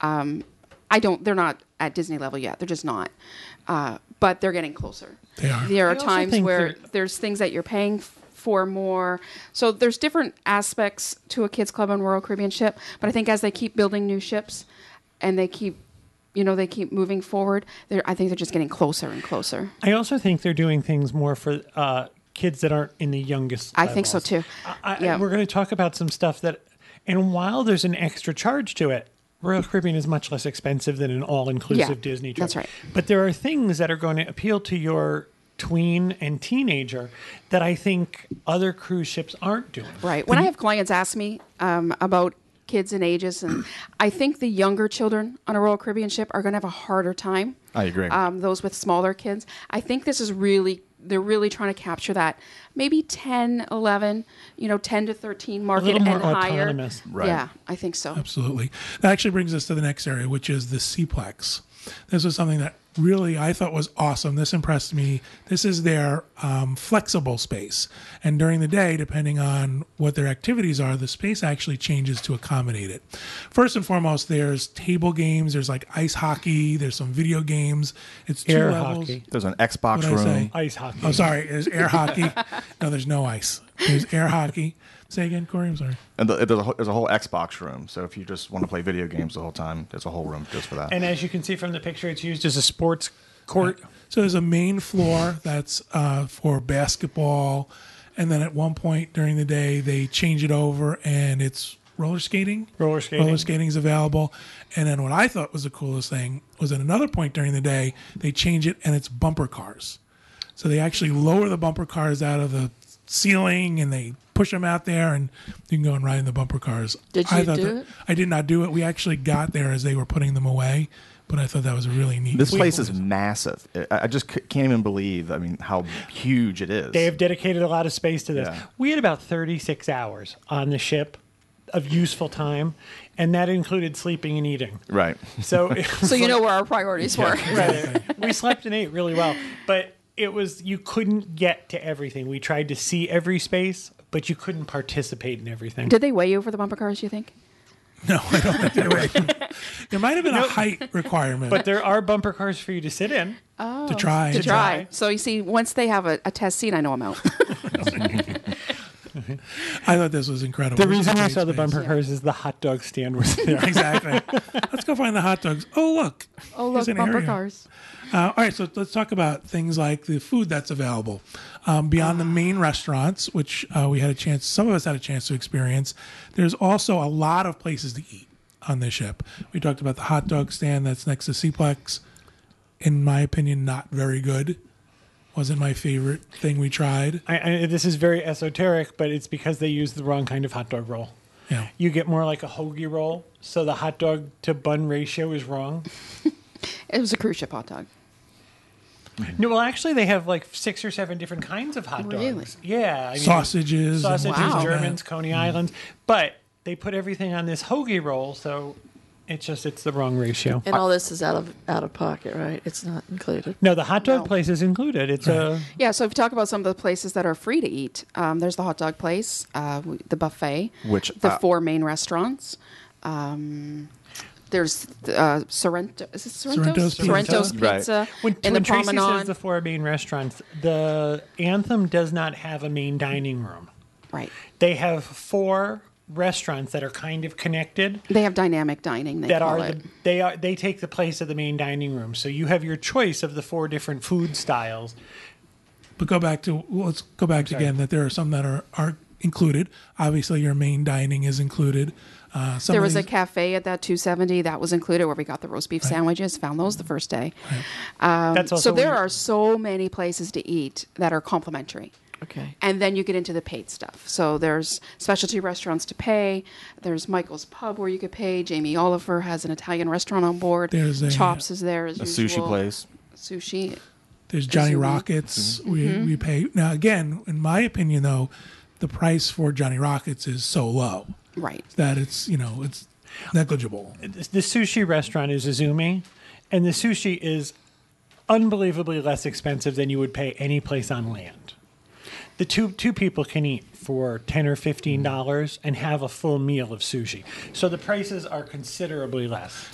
Speaker 2: Um, I don't. They're not at Disney level yet. They're just not. Uh, but they're getting closer.
Speaker 1: They are.
Speaker 2: There are
Speaker 3: also
Speaker 2: times where there's things that you're paying for more. So there's different aspects to a kids club on Royal Caribbean ship. But I think as they keep building new ships, and they keep, you know, they keep moving forward. They're, I think they're just getting closer and closer.
Speaker 3: I also think they're doing things more for uh, kids that aren't in the youngest.
Speaker 2: I think so too.
Speaker 3: I, I-
Speaker 2: Yeah.
Speaker 3: We're going to talk about some stuff that, and while there's an extra charge to it, Royal Caribbean is much less expensive than an all-inclusive
Speaker 2: Yeah,
Speaker 3: Disney trip.
Speaker 2: that's right.
Speaker 3: But there are things that are going to appeal to your tween and teenager that I think other cruise ships aren't doing.
Speaker 2: Right. When I have clients ask me um, about kids and ages, and I think the younger children on a Royal Caribbean ship are going to have a harder time.
Speaker 4: I agree.
Speaker 2: Um, those with smaller kids. I think this is really, they're really trying to capture that maybe 10, 11, you know, 10 to 13 market
Speaker 3: little more
Speaker 2: and higher.
Speaker 3: autonomous.
Speaker 4: Right.
Speaker 2: Yeah, I think so.
Speaker 1: Absolutely. That actually brings us to the next area, which is the SeaPlex This was something that really I thought was awesome. This impressed me. This is their um, flexible space. And during the day, depending on what their activities are, the space actually changes to accommodate it. First and foremost, there's table games, there's like ice hockey, there's some video games. It's two
Speaker 3: Air
Speaker 1: levels.
Speaker 3: hockey.
Speaker 4: There's an Xbox room.
Speaker 1: say?
Speaker 3: Ice hockey.
Speaker 1: Oh, sorry. There's air hockey. No, there's no ice. There's air hockey. Say again, Corey. I'm sorry.
Speaker 4: And the, there's, a, whole- there's a whole Xbox room. So if you just want to play video games the whole time, there's a whole room just for that.
Speaker 3: And as you can see from the picture, it's used as a sports court.
Speaker 1: So there's a main floor that's uh, for basketball, and then at one point during the day they change it over and it's roller skating.
Speaker 3: Roller skating.
Speaker 1: Roller skating is available, and then what I thought was the coolest thing was at another point during the day they change it and it's bumper cars. So they actually lower the bumper cars out of the ceiling and they push them out there and you can go and ride in the bumper cars.
Speaker 5: Did
Speaker 1: I
Speaker 5: you
Speaker 1: thought
Speaker 5: do
Speaker 1: that-
Speaker 5: it?
Speaker 1: I did not do it. We actually got there as they were putting them away, but I thought that was really neat.
Speaker 4: This place is massive. I I just c- can't even believe. I mean, how huge it is.
Speaker 3: They have dedicated a lot of space to this.
Speaker 4: Yeah.
Speaker 3: We had about 36 hours on the ship of useful time, and that included sleeping and eating.
Speaker 4: right.
Speaker 3: So,
Speaker 2: So you
Speaker 3: like-
Speaker 2: know where our priorities were.
Speaker 3: right. we slept and ate really well, but it was you couldn't get to everything. We tried to see every space, but you couldn't participate in everything.
Speaker 2: Did they weigh you for the bumper cars? You think?
Speaker 1: no, I don't think there was. There might have been a height requirement
Speaker 3: but there are bumper cars for you to sit in. Oh.
Speaker 1: to try.
Speaker 2: To try. So you see, once they have a, a test seat, I know I'm out.
Speaker 1: I thought this was incredible.
Speaker 3: The reason
Speaker 1: a
Speaker 3: I
Speaker 1: great
Speaker 3: saw the bumper cars is the hot dog stand was there.
Speaker 1: Exactly. Let's go find the hot dogs. Oh look.
Speaker 2: oh look,
Speaker 1: an
Speaker 2: bumper
Speaker 1: area.
Speaker 2: cars.
Speaker 1: Uh, all right, so let's talk about things like the food that's available um, beyond the main restaurants, which uh, we had a chance. Some of us had a chance to experience. There's also a lot of places to eat on this ship. We talked about the hot dog stand that's next to SeaPlex. In my opinion, not very good. Wasn't my favorite thing we tried.
Speaker 3: I, I, this is very esoteric, but it's because they use the wrong kind of hot dog roll.
Speaker 1: Yeah.
Speaker 3: You get more like a hoagie roll, so the hot dog to bun ratio is wrong.
Speaker 2: It was a cruise ship hot dog.
Speaker 3: No, well, actually, they have like six or seven different kinds of hot dogs.
Speaker 2: Really?
Speaker 3: Yeah, I mean,
Speaker 1: Sausages.
Speaker 3: sausages,
Speaker 1: things like
Speaker 3: Germans,
Speaker 1: that.
Speaker 3: Coney Islands, but they put everything on this hoagie roll, so it's just it's the wrong ratio.
Speaker 5: And all this is out of out of pocket, right? It's not included.
Speaker 3: No, the hot dog
Speaker 2: No.
Speaker 3: place is included. It's a
Speaker 2: Yeah, so if you talk about some of the places that are free to eat, um, there's the hot dog place, uh, w- the buffet,
Speaker 4: Which,
Speaker 2: the
Speaker 4: uh,
Speaker 2: four main restaurants. Um, there's uh, Sorrento. Is it Sorrento's?
Speaker 1: Sorrento's Pizza.
Speaker 2: Sorrento's
Speaker 4: Right.
Speaker 2: Pizza
Speaker 3: when,
Speaker 2: in
Speaker 3: when
Speaker 2: the
Speaker 3: Tracy
Speaker 2: promenade.
Speaker 3: says the four main restaurants, the Anthem does not have a main dining room.
Speaker 2: right.
Speaker 3: They have four restaurants that are kind of connected.
Speaker 2: They have dynamic dining. They
Speaker 3: that
Speaker 2: call
Speaker 3: are
Speaker 2: it.
Speaker 3: the they are they take the place of the main dining room. So you have your choice of the four different food styles.
Speaker 1: But go back to let's go back to again that there are some that are are included. Obviously, your main dining is included. Uh, some
Speaker 2: There
Speaker 1: of
Speaker 2: was a cafe at that 270 that was included where we got the roast beef sandwiches. Found those the first day. Um,
Speaker 3: That's also
Speaker 2: so there
Speaker 3: you-
Speaker 2: are so many places to eat that are complimentary.
Speaker 5: Okay.
Speaker 2: And then you get into the paid stuff. So there's specialty restaurants to pay. There's Michael's Pub where you could pay. Jamie Oliver has an Italian restaurant on board.
Speaker 1: There's a-
Speaker 2: Chops is there as
Speaker 4: A
Speaker 2: usual.
Speaker 4: sushi place.
Speaker 2: Sushi.
Speaker 1: There's Johnny
Speaker 2: Kazumi.
Speaker 1: Rockets.
Speaker 2: Mm-hmm.
Speaker 1: We we pay now again. In my opinion, though, the price for Johnny Rockets is so low
Speaker 2: Right.
Speaker 1: that it's you know it's negligible.
Speaker 3: The sushi restaurant is Izumi, and the sushi is unbelievably less expensive than you would pay any place on land. The two two people can eat for ten or fifteen mm. dollars and have a full meal of sushi. So the prices are considerably less.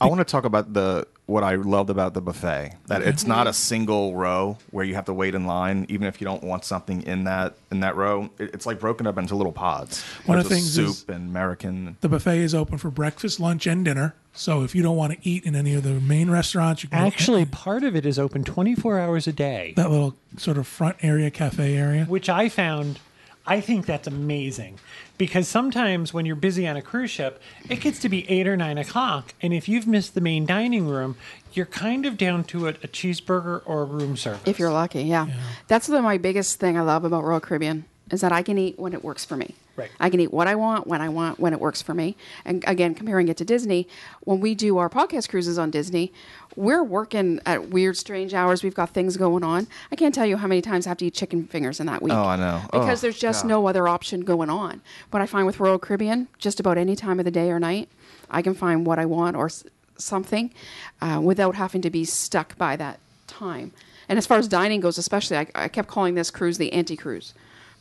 Speaker 4: I want to talk about the what I loved about the buffet. That it's not a single row where you have to wait in line, even if you don't want something in that in that row. It- It's like broken up into little pods.
Speaker 1: One of the
Speaker 4: a
Speaker 1: things is-
Speaker 4: soup and American.
Speaker 1: The buffet is open for breakfast, lunch, and dinner. So if you don't want to eat in any of the main restaurants, you can go-
Speaker 3: Actually, part of it is open 24 hours a day,
Speaker 1: that little sort of front area cafe area.
Speaker 3: which I found I think that's amazing because sometimes when you're busy on a cruise ship, it gets to be eight or nine o'clock, and if you've missed the main dining room, you're kind of down to a, a cheeseburger or a room service.
Speaker 2: If you're lucky, yeah. That's the, my biggest thing I love about Royal Caribbean is that I can eat when it works for me.
Speaker 3: Right.
Speaker 2: I can eat what I want when I want when it works for me. And again, comparing it to Disney, when we do our podcast cruises on Disney, we're working at weird, strange hours. We've got things going on. I can't tell you how many times I have to eat chicken fingers in that week.
Speaker 4: Oh, I know.
Speaker 2: Because
Speaker 4: Oh,
Speaker 2: there's just
Speaker 4: God.
Speaker 2: no other option going on. But I find with Royal Caribbean, just about any time of the day or night, I can find what I want or s- something uh, without having to be stuck by that time. And as far as dining goes, especially, I, I kept calling this cruise the anti cruise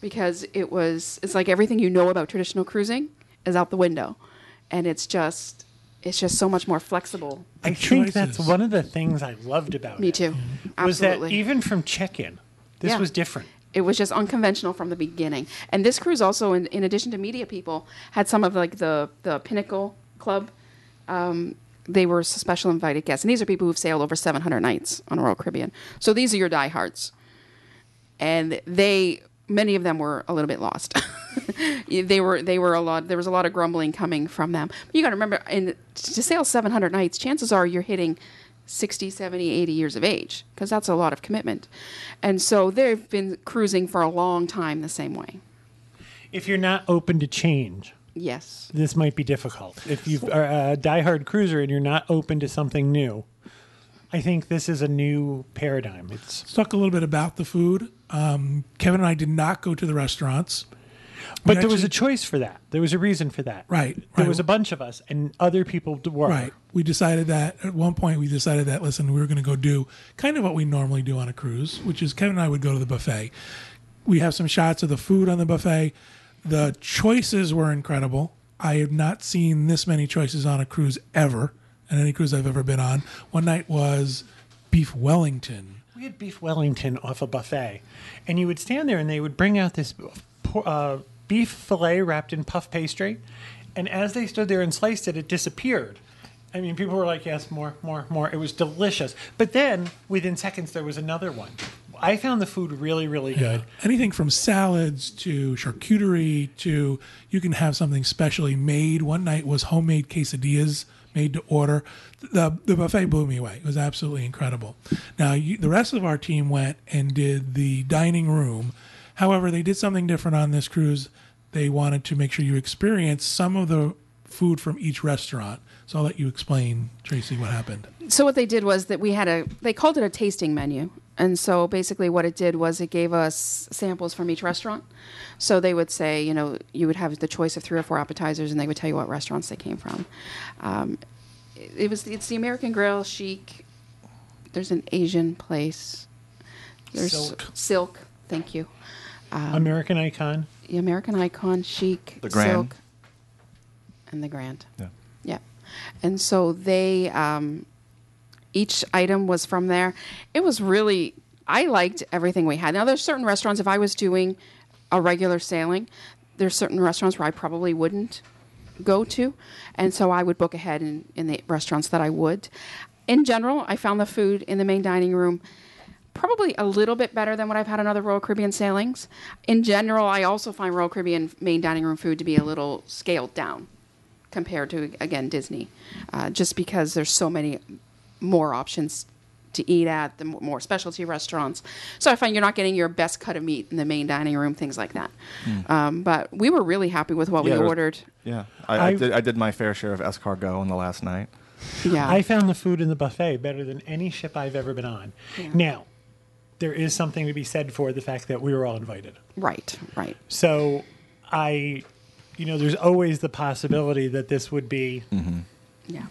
Speaker 2: because it was, it's like everything you know about traditional cruising is out the window. And it's just, it's just so much more flexible.
Speaker 3: I think that's one of the things I loved about
Speaker 2: Me
Speaker 3: it.
Speaker 2: too.
Speaker 3: Was
Speaker 2: Absolutely.
Speaker 3: that even from check-in, this
Speaker 2: Yeah.
Speaker 3: was different.
Speaker 2: it was just unconventional from the beginning. And this cruise also, in, in addition to media people, had some of like the the Pinnacle Club. Um, they were special invited guests, and these are people who've sailed over 700 nights on Royal Caribbean. So these are your diehards, and they many of them were a little bit lost. they were they were a lot. There was a lot of grumbling coming from them. But you got to remember, in, to sail 700 nights, chances are you're hitting 60, 70, 80 years of age because that's a lot of commitment. And so they've been cruising for a long time the same way.
Speaker 3: If you're not open to change,
Speaker 2: Yes.
Speaker 3: this might be difficult. If you are a diehard cruiser and you're not open to something new, I think this is a new paradigm. It's
Speaker 1: Let's talk a little bit about the food. Um, Kevin and I did not go to the restaurants.
Speaker 3: but there was a choice for that. There was a reason for that.
Speaker 1: Right,
Speaker 3: There
Speaker 1: right.
Speaker 3: was a bunch of us, and other people were.
Speaker 1: Right. We decided that at one point we decided that listen, we were going to go do kind of what we normally do on a cruise, which is Kevin and I would go to the buffet. We have some shots of the food on the buffet. The choices were incredible. I have not seen this many choices on a cruise ever, on any cruise I've ever been on. One night was beef Wellington.
Speaker 3: We had beef Wellington off a buffet, and you would stand there, and they would bring out this uh, beef fillet wrapped in puff pastry, and as they stood there and sliced it, it disappeared. I mean, people were like, "Yes, more, more, more." It was delicious, but then within seconds, there was another one. I found the food really, really good.
Speaker 1: Anything from salads to charcuterie to you can have something specially made. One night was homemade quesadillas made to order. The, the buffet blew me away. It was absolutely incredible. Now, you, the rest of our team went and did the dining room. However, they did something different on this cruise. They wanted to make sure you experience some of the food from each restaurant. So I'll let you explain, Tracy, what happened.
Speaker 2: So what they did was that we had a they called it a tasting menu. And so basically what it did was it gave us samples from each restaurant. So they would say, you know, you would have the choice of three or four appetizers and they would tell you what restaurants they came from. Um, it, it was it's the American Grill, Chic. There's an Asian place. There's
Speaker 3: Silk.
Speaker 2: Silk. Thank you.
Speaker 3: American icon.
Speaker 2: The American Icon, Chic,
Speaker 4: The Grande.
Speaker 2: Silk, and the Grande.
Speaker 4: Yeah.
Speaker 2: Yeah. And so they, um, each item was from there. It was really, I liked everything we had. Now, there's certain restaurants, if I was doing a regular sailing, there's certain restaurants where I probably wouldn't go to. And so I would book ahead in, in the restaurants that I would. In general, I found the food in the main dining room probably a little bit better than what I've had on other Royal Caribbean sailings. In general, I also find Royal Caribbean main dining room food to be a little scaled down compared to again Disney, uh, just because there's so many more options to eat at the more specialty restaurants. So I find you're not getting your best cut of meat in the main dining room, things like that. Um, but we were really happy with what
Speaker 4: Yeah,
Speaker 2: we
Speaker 4: there was-
Speaker 2: ordered.
Speaker 4: Yeah, I, I,
Speaker 3: I-
Speaker 4: did, I did my fair share of escargot on the last night.
Speaker 2: Yeah,
Speaker 3: I found the food in the buffet better than any ship I've ever been on. Now, there is something to be said for the fact that we were all invited.
Speaker 2: right, right.
Speaker 3: So I, you know, there's always the possibility that this would be
Speaker 2: Yeah.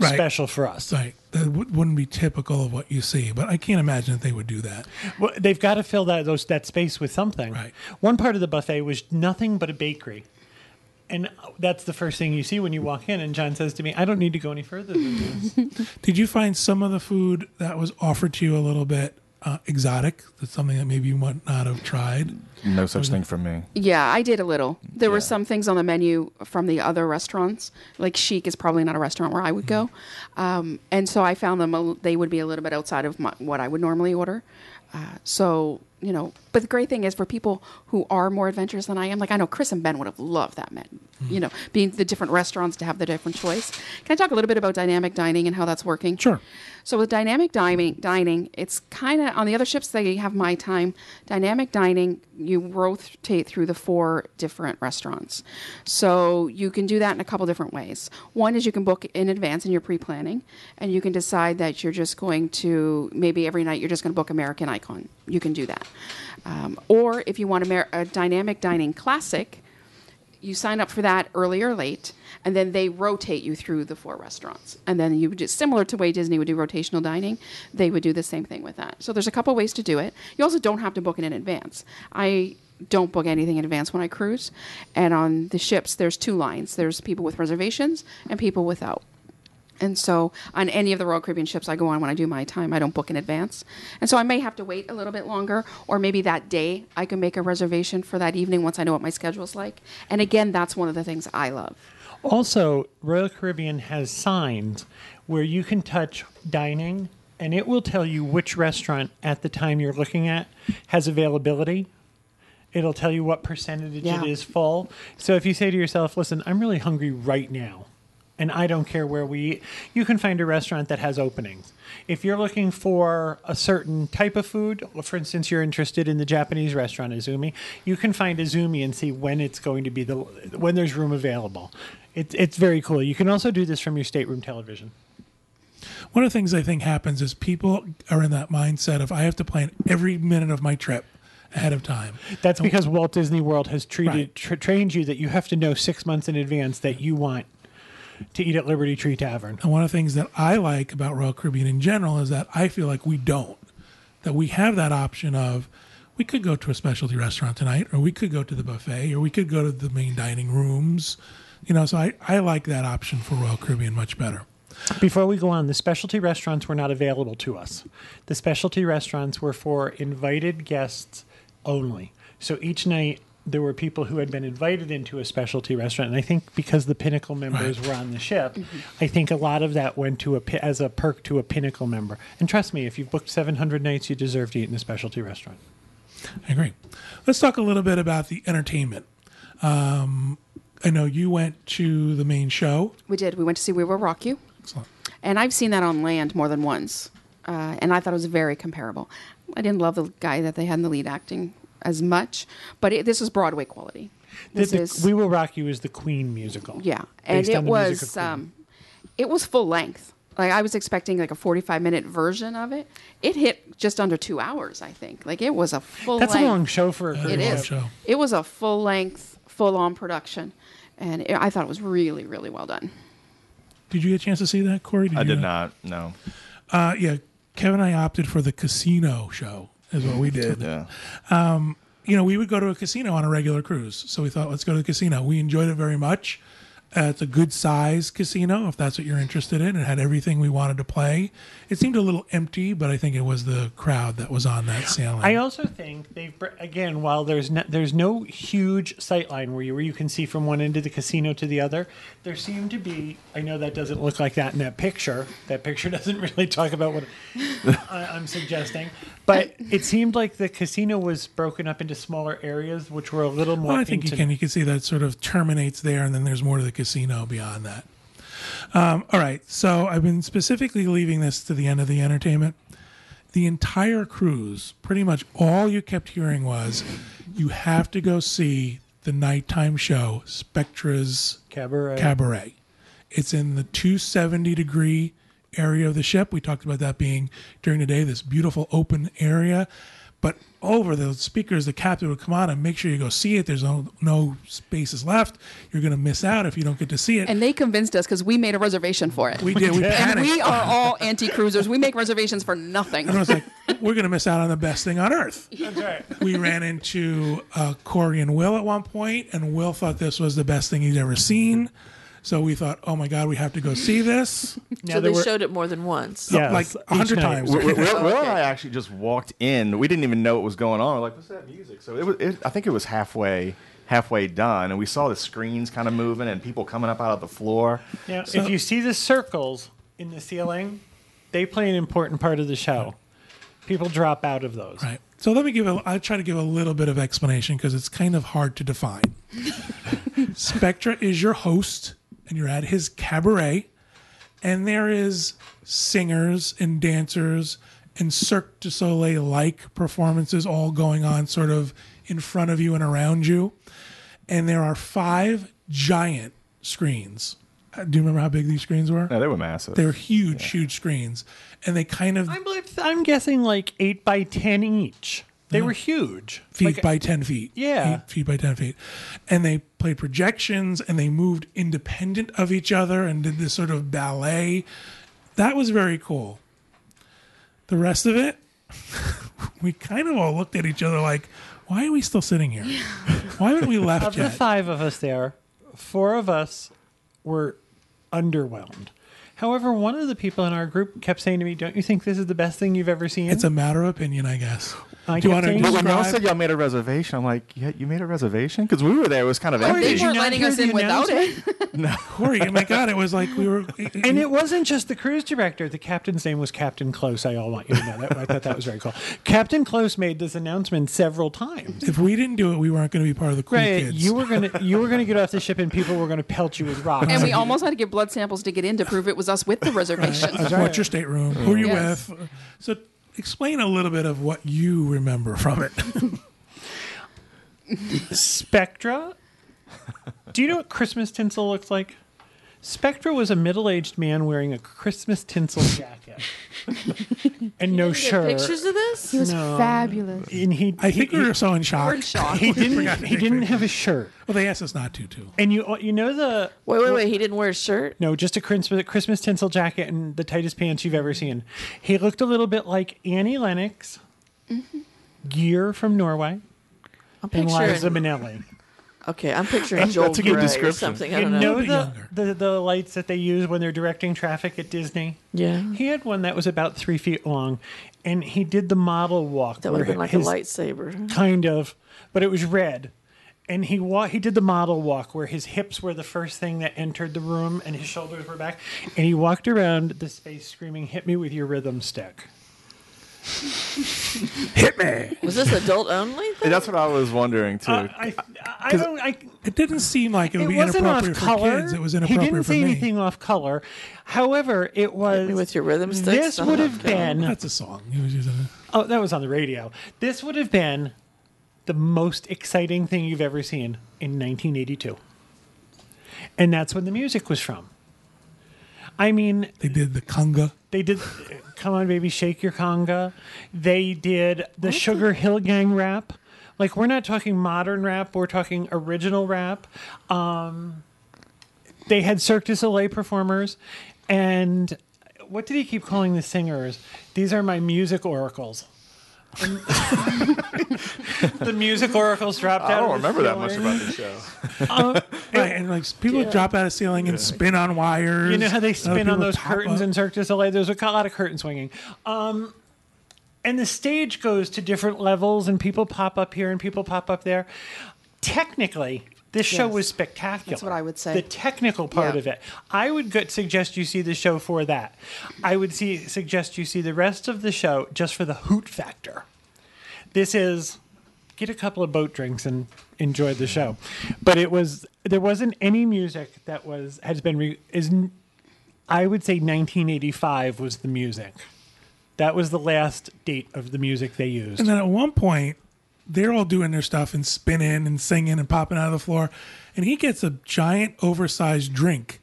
Speaker 1: Right.
Speaker 3: special for us.
Speaker 1: Right. That wouldn't be typical of what you see, but I can't imagine that they would do that.
Speaker 3: Well, they've got to fill that those that space with something.
Speaker 1: Right.
Speaker 3: One part of the buffet was nothing but a bakery. And uh, that's the first thing you see when you walk in. And John says to me, I don't need to go any further than this.
Speaker 1: Did you find some of the food that was offered to you a little bit uh, exotic? That's something that maybe you might not have tried.
Speaker 4: No such thing for me.
Speaker 2: Yeah, I did a little. There were
Speaker 4: Yeah.
Speaker 2: some things on the menu from the other restaurants. Like Chic is probably not a restaurant where I would go, um, and so I found them. A, they would be a little bit outside of my, what I would normally order. Uh, so you know, but the great thing is for people who are more adventurous than I am. Like I know Chris and Ben would have loved that. Man, hmm. you know, being the different restaurants to have the different choice. Can I talk a little bit about dynamic dining and how that's working?
Speaker 1: Sure.
Speaker 2: So with dynamic dining, dining, it's kind of on the other ships they have my time. Dynamic dining, you rotate through the four different restaurants. So you can do that in a couple different ways. One is you can book in advance in you're pre-planning, and you can decide that you're just going to maybe every night you're just going to book American Icon. You can do that. Um, or if you want Amer- a dynamic dining classic, you sign up for that early or late, and then they rotate you through the four restaurants. And then you would just similar to way Disney would do rotational dining, they would do the same thing with that. So there's a couple ways to do it. You also don't have to book it in advance. I don't book anything in advance when I cruise. And on the ships, there's two lines. There's people with reservations and people without. And so on any of the Royal Caribbean ships I go on when I do my time, I don't book in advance. And so I may have to wait a little bit longer, or maybe that day I can make a reservation for that evening once I know what my schedule's like. And again, that's one of the things I love.
Speaker 3: Also, Royal Caribbean has signs where you can touch dining and it will tell you which restaurant at the time you're looking at has availability. It'll tell you what percentage
Speaker 2: Yeah.
Speaker 3: it is full. So if you say to yourself, listen, I'm really hungry right now, and I don't care where we eat, you can find a restaurant that has openings. If you're looking for a certain type of food, for instance, you're interested in the Japanese restaurant Izumi, you can find Izumi and see when it's going to be the when there's room available. It, it's very cool. You can also do this from your stateroom television.
Speaker 1: One of the things I think happens is people are in that mindset of I have to plan every minute of my trip ahead of time.
Speaker 3: That's because Walt Disney World has treated
Speaker 1: Right.
Speaker 3: tra- trained you that you have to know six months in advance that you want to eat at Liberty Tree Tavern.
Speaker 1: And one of the things that I like about Royal Caribbean in general is that I feel like we don't. That we have that option of we could go to a specialty restaurant tonight, or we could go to the buffet, or we could go to the main dining rooms. You know, so I, I like that option for Royal Caribbean much better.
Speaker 3: Before we go on, the specialty restaurants were not available to us. The specialty restaurants were for invited guests only. So each night there were people who had been invited into a specialty restaurant, and I think because the Pinnacle members
Speaker 1: Right.
Speaker 3: were on the ship, I think a lot of that went to a pi- as a perk to a Pinnacle member. And trust me, if you've booked 700 nights, you deserve to eat in a specialty restaurant.
Speaker 1: I agree. Let's talk a little bit about the entertainment. Um, I know you went to the main show.
Speaker 2: We did. We went to see We Will Rock You.
Speaker 1: Excellent.
Speaker 2: And I've seen that on land more than once. Uh, and I thought it was very comparable. I didn't love the guy that they had in the lead acting as much, but it, this is Broadway quality. This
Speaker 3: The- the-
Speaker 2: is,
Speaker 3: we Will Rock You is the Queen musical.
Speaker 2: yeah. And it
Speaker 3: on the music
Speaker 2: was,
Speaker 3: of Queen.
Speaker 2: um, it was full length. Like I was expecting like a 45 minute version of it. It hit just under two hours, I think. Like it was a full
Speaker 3: That's
Speaker 2: length.
Speaker 3: a long show for a
Speaker 2: It
Speaker 3: Queen
Speaker 1: long show.
Speaker 2: It was a full length, full on production. And it, I thought it was really, really well done.
Speaker 1: Did you get a chance to see that, Corey?
Speaker 4: I did
Speaker 1: know?
Speaker 4: not. No.
Speaker 1: Uh, yeah, Kevin and I opted for the casino show, is what we did.
Speaker 4: Yeah.
Speaker 1: Um, you know, we would go to a casino on a regular cruise. So we thought, let's go to the casino. We enjoyed it very much. Uh, it's a good size casino, if that's what you're interested in. It had everything we wanted to play. It seemed a little empty, but I think it was the crowd that was on that sailing.
Speaker 3: I also think they've again while there's no, there's no huge sight line where you where you can see from one end of the casino to the other. There seemed to be. I know that doesn't look like that in that picture. That picture doesn't really talk about what I, I'm suggesting, but it seemed like the casino was broken up into smaller areas, which were a little more.
Speaker 1: well, I think you can. You can see that sort of terminates there, and then there's more to the casino beyond that. Um, all right. So I've been specifically leaving this to the end of the entertainment. The entire cruise, pretty much all you kept hearing was, you have to go see the nighttime show, Spectra's
Speaker 3: Cabaret.
Speaker 1: Cabaret. It's in the 270 degree area of the ship. We talked about that being during the day, this beautiful open area. But over the speakers, the captain would come on and make sure you go see it. There's no, no spaces left. You're going to miss out if you don't get to see it.
Speaker 2: And they convinced us because we made a reservation for it.
Speaker 1: we did. We
Speaker 2: and
Speaker 1: panicked.
Speaker 2: we are all anti cruisers. We make reservations for nothing.
Speaker 1: And I was like, we're going to miss out on the best thing on earth.
Speaker 3: That's right.
Speaker 1: We ran into uh, Corey and Will at one point, and Will thought this was the best thing he'd ever seen. So we thought, oh my God, we have to go see this.
Speaker 3: Now
Speaker 5: so they
Speaker 3: were-
Speaker 5: showed it more than once.
Speaker 3: Yes,
Speaker 1: like a hundred times.
Speaker 4: Will, Will, Will and I actually just walked in. We didn't even know what was going on. We're like, what's that music? So it was. It, I think it was halfway halfway done, and we saw the screens kind of moving and people coming up out of the floor.
Speaker 3: Now, if you see the circles in the ceiling, they play an important part of the show. People drop out of those.
Speaker 1: Right. So let me give a. I'll try to give a little bit of explanation because it's kind of hard to define. Spectra is your host, and you're at his cabaret, and there is singers and dancers and Cirque du Soleil like performances all going on, sort of in front of you and around you, and there are five giant screens. Uh, Do you remember how big these screens were?
Speaker 4: No, they were massive.
Speaker 1: They were huge, huge screens, and they kind of
Speaker 3: I'm, I'm guessing like eight by ten each. They were huge.
Speaker 1: feet
Speaker 3: Like,
Speaker 1: by 10 feet.
Speaker 3: Yeah.
Speaker 1: Feet, feet by 10 feet. And they played projections and they moved independent of each other and did this sort of ballet. That was very cool. The rest of it, we kind of all looked at each other like, why are we still sitting here? Why haven't we left
Speaker 3: of the five of us there, four of us were underwhelmed. However, one of the people in our group kept saying to me, "Don't you think this is the best thing you've ever seen?"
Speaker 1: It's a matter of opinion, I guess.
Speaker 3: I
Speaker 1: Do you
Speaker 3: kept
Speaker 1: wanna
Speaker 3: saying,
Speaker 4: But when y'all said y'all made a reservation, I'm like, yeah, you made a reservation because we were there. It was kind of
Speaker 2: They
Speaker 4: empty.
Speaker 3: did you
Speaker 2: weren't
Speaker 3: not
Speaker 2: letting us in without
Speaker 3: announcement?
Speaker 2: it.
Speaker 1: Corey, oh my God, it was like we were.
Speaker 3: And it wasn't just the cruise director. The captain's name was Captain Close. I all want you to know that. I thought that was very cool. Captain Close made this announcement several times.
Speaker 1: if we didn't do it, we weren't going to be part of the cool
Speaker 3: Right,
Speaker 1: kids.
Speaker 3: you were gonna you were gonna get off the ship and people were gonna pelt you with rocks.
Speaker 2: And we almost had to give blood samples to get in to prove it was us with the reservation.
Speaker 1: What's your stateroom? Who are you
Speaker 2: Yes.
Speaker 1: with? So, explain a little bit of what you remember from it.
Speaker 3: Spectra. Do you know what Christmas tinsel looks like? Spectra was a middle-aged man wearing a Christmas tinsel jacket and no
Speaker 5: Get
Speaker 3: shirt.
Speaker 5: pictures of this?
Speaker 2: He was
Speaker 3: No.
Speaker 2: fabulous.
Speaker 3: And he,
Speaker 1: I think
Speaker 3: he,
Speaker 1: we were so in shock.
Speaker 2: We're in shock.
Speaker 3: he didn't he didn't have a shirt.
Speaker 1: Well, they asked us not to, too.
Speaker 3: And you uh, you know the
Speaker 5: Wait, wait, wait. He didn't wear a shirt?
Speaker 3: No, just a Christmas, Christmas tinsel jacket and the tightest pants you've ever seen. He looked a little bit like Annie Lennox, mm-hmm. Gear from Norway,
Speaker 5: I'm
Speaker 3: and
Speaker 5: picturing.
Speaker 3: Liza Minnelli.
Speaker 5: Okay, I'm picturing Joel
Speaker 4: that's a good
Speaker 5: Grey or
Speaker 4: description.
Speaker 5: something. I
Speaker 3: You
Speaker 5: don't know.
Speaker 3: know
Speaker 1: bit
Speaker 3: the,
Speaker 1: younger.
Speaker 3: the the lights that they use when they're directing traffic at Disney.
Speaker 5: Yeah.
Speaker 3: He had one that was about three feet long, and he did the model walk.
Speaker 5: That would have
Speaker 3: where
Speaker 5: been like
Speaker 3: his-
Speaker 5: a lightsaber.
Speaker 3: kind of, but it was red. And he wa- he did the model walk where his hips were the first thing that entered the room and his shoulders were back. And he walked around the space screaming, "Hit me with your rhythm stick."
Speaker 1: Hit me.
Speaker 5: Was this adult only?
Speaker 4: And that's what I was wondering too.
Speaker 3: Uh, I, I don't. I,
Speaker 1: It didn't seem like it would
Speaker 3: it
Speaker 1: be
Speaker 3: wasn't off
Speaker 1: inappropriate for
Speaker 3: color.
Speaker 1: kids. It was inappropriate.
Speaker 3: he
Speaker 1: didn't
Speaker 3: say anything off color. However, it was.
Speaker 5: me with your rhythm sticks?
Speaker 3: This would have been.
Speaker 1: That's a song. He was using it.
Speaker 3: Oh, that was on the radio. This would have been the most exciting thing you've ever seen in 1982. And that's when the music was from. I mean,
Speaker 1: They did the conga.
Speaker 3: they did Come on Baby Shake Your Conga. They did the Sugarhill Gang rap. Like we're not talking modern rap, we're talking original rap. Um, they had Cirque du Soleil performers and what did he keep calling the singers? These are my music oracles. And- the music oracles dropped
Speaker 4: I
Speaker 3: out.
Speaker 4: I don't
Speaker 3: of
Speaker 4: remember that much about the show.
Speaker 1: Right, and like people drop out of ceiling and spin on wires.
Speaker 3: You know how they spin on those curtains
Speaker 1: up.
Speaker 3: in Cirque du Soleil? There's a lot of curtain swinging. Um, and the stage goes to different levels, and people pop up here and people pop up there. Technically, this show
Speaker 2: Yes.
Speaker 3: was spectacular.
Speaker 2: That's what I would say.
Speaker 3: The technical part
Speaker 2: Yeah.
Speaker 3: of it. I would go- suggest you see the show for that. I would see, suggest you see the rest of the show just for the hoot factor. This is get a couple of boat drinks and enjoy the show. But it was there wasn't any music that was has been re, is n- I would say 1985 was the music. That was the last date of the music they used.
Speaker 1: And then at one point, they're all doing their stuff and spinning and singing and popping out of the floor. And he gets a giant oversized drink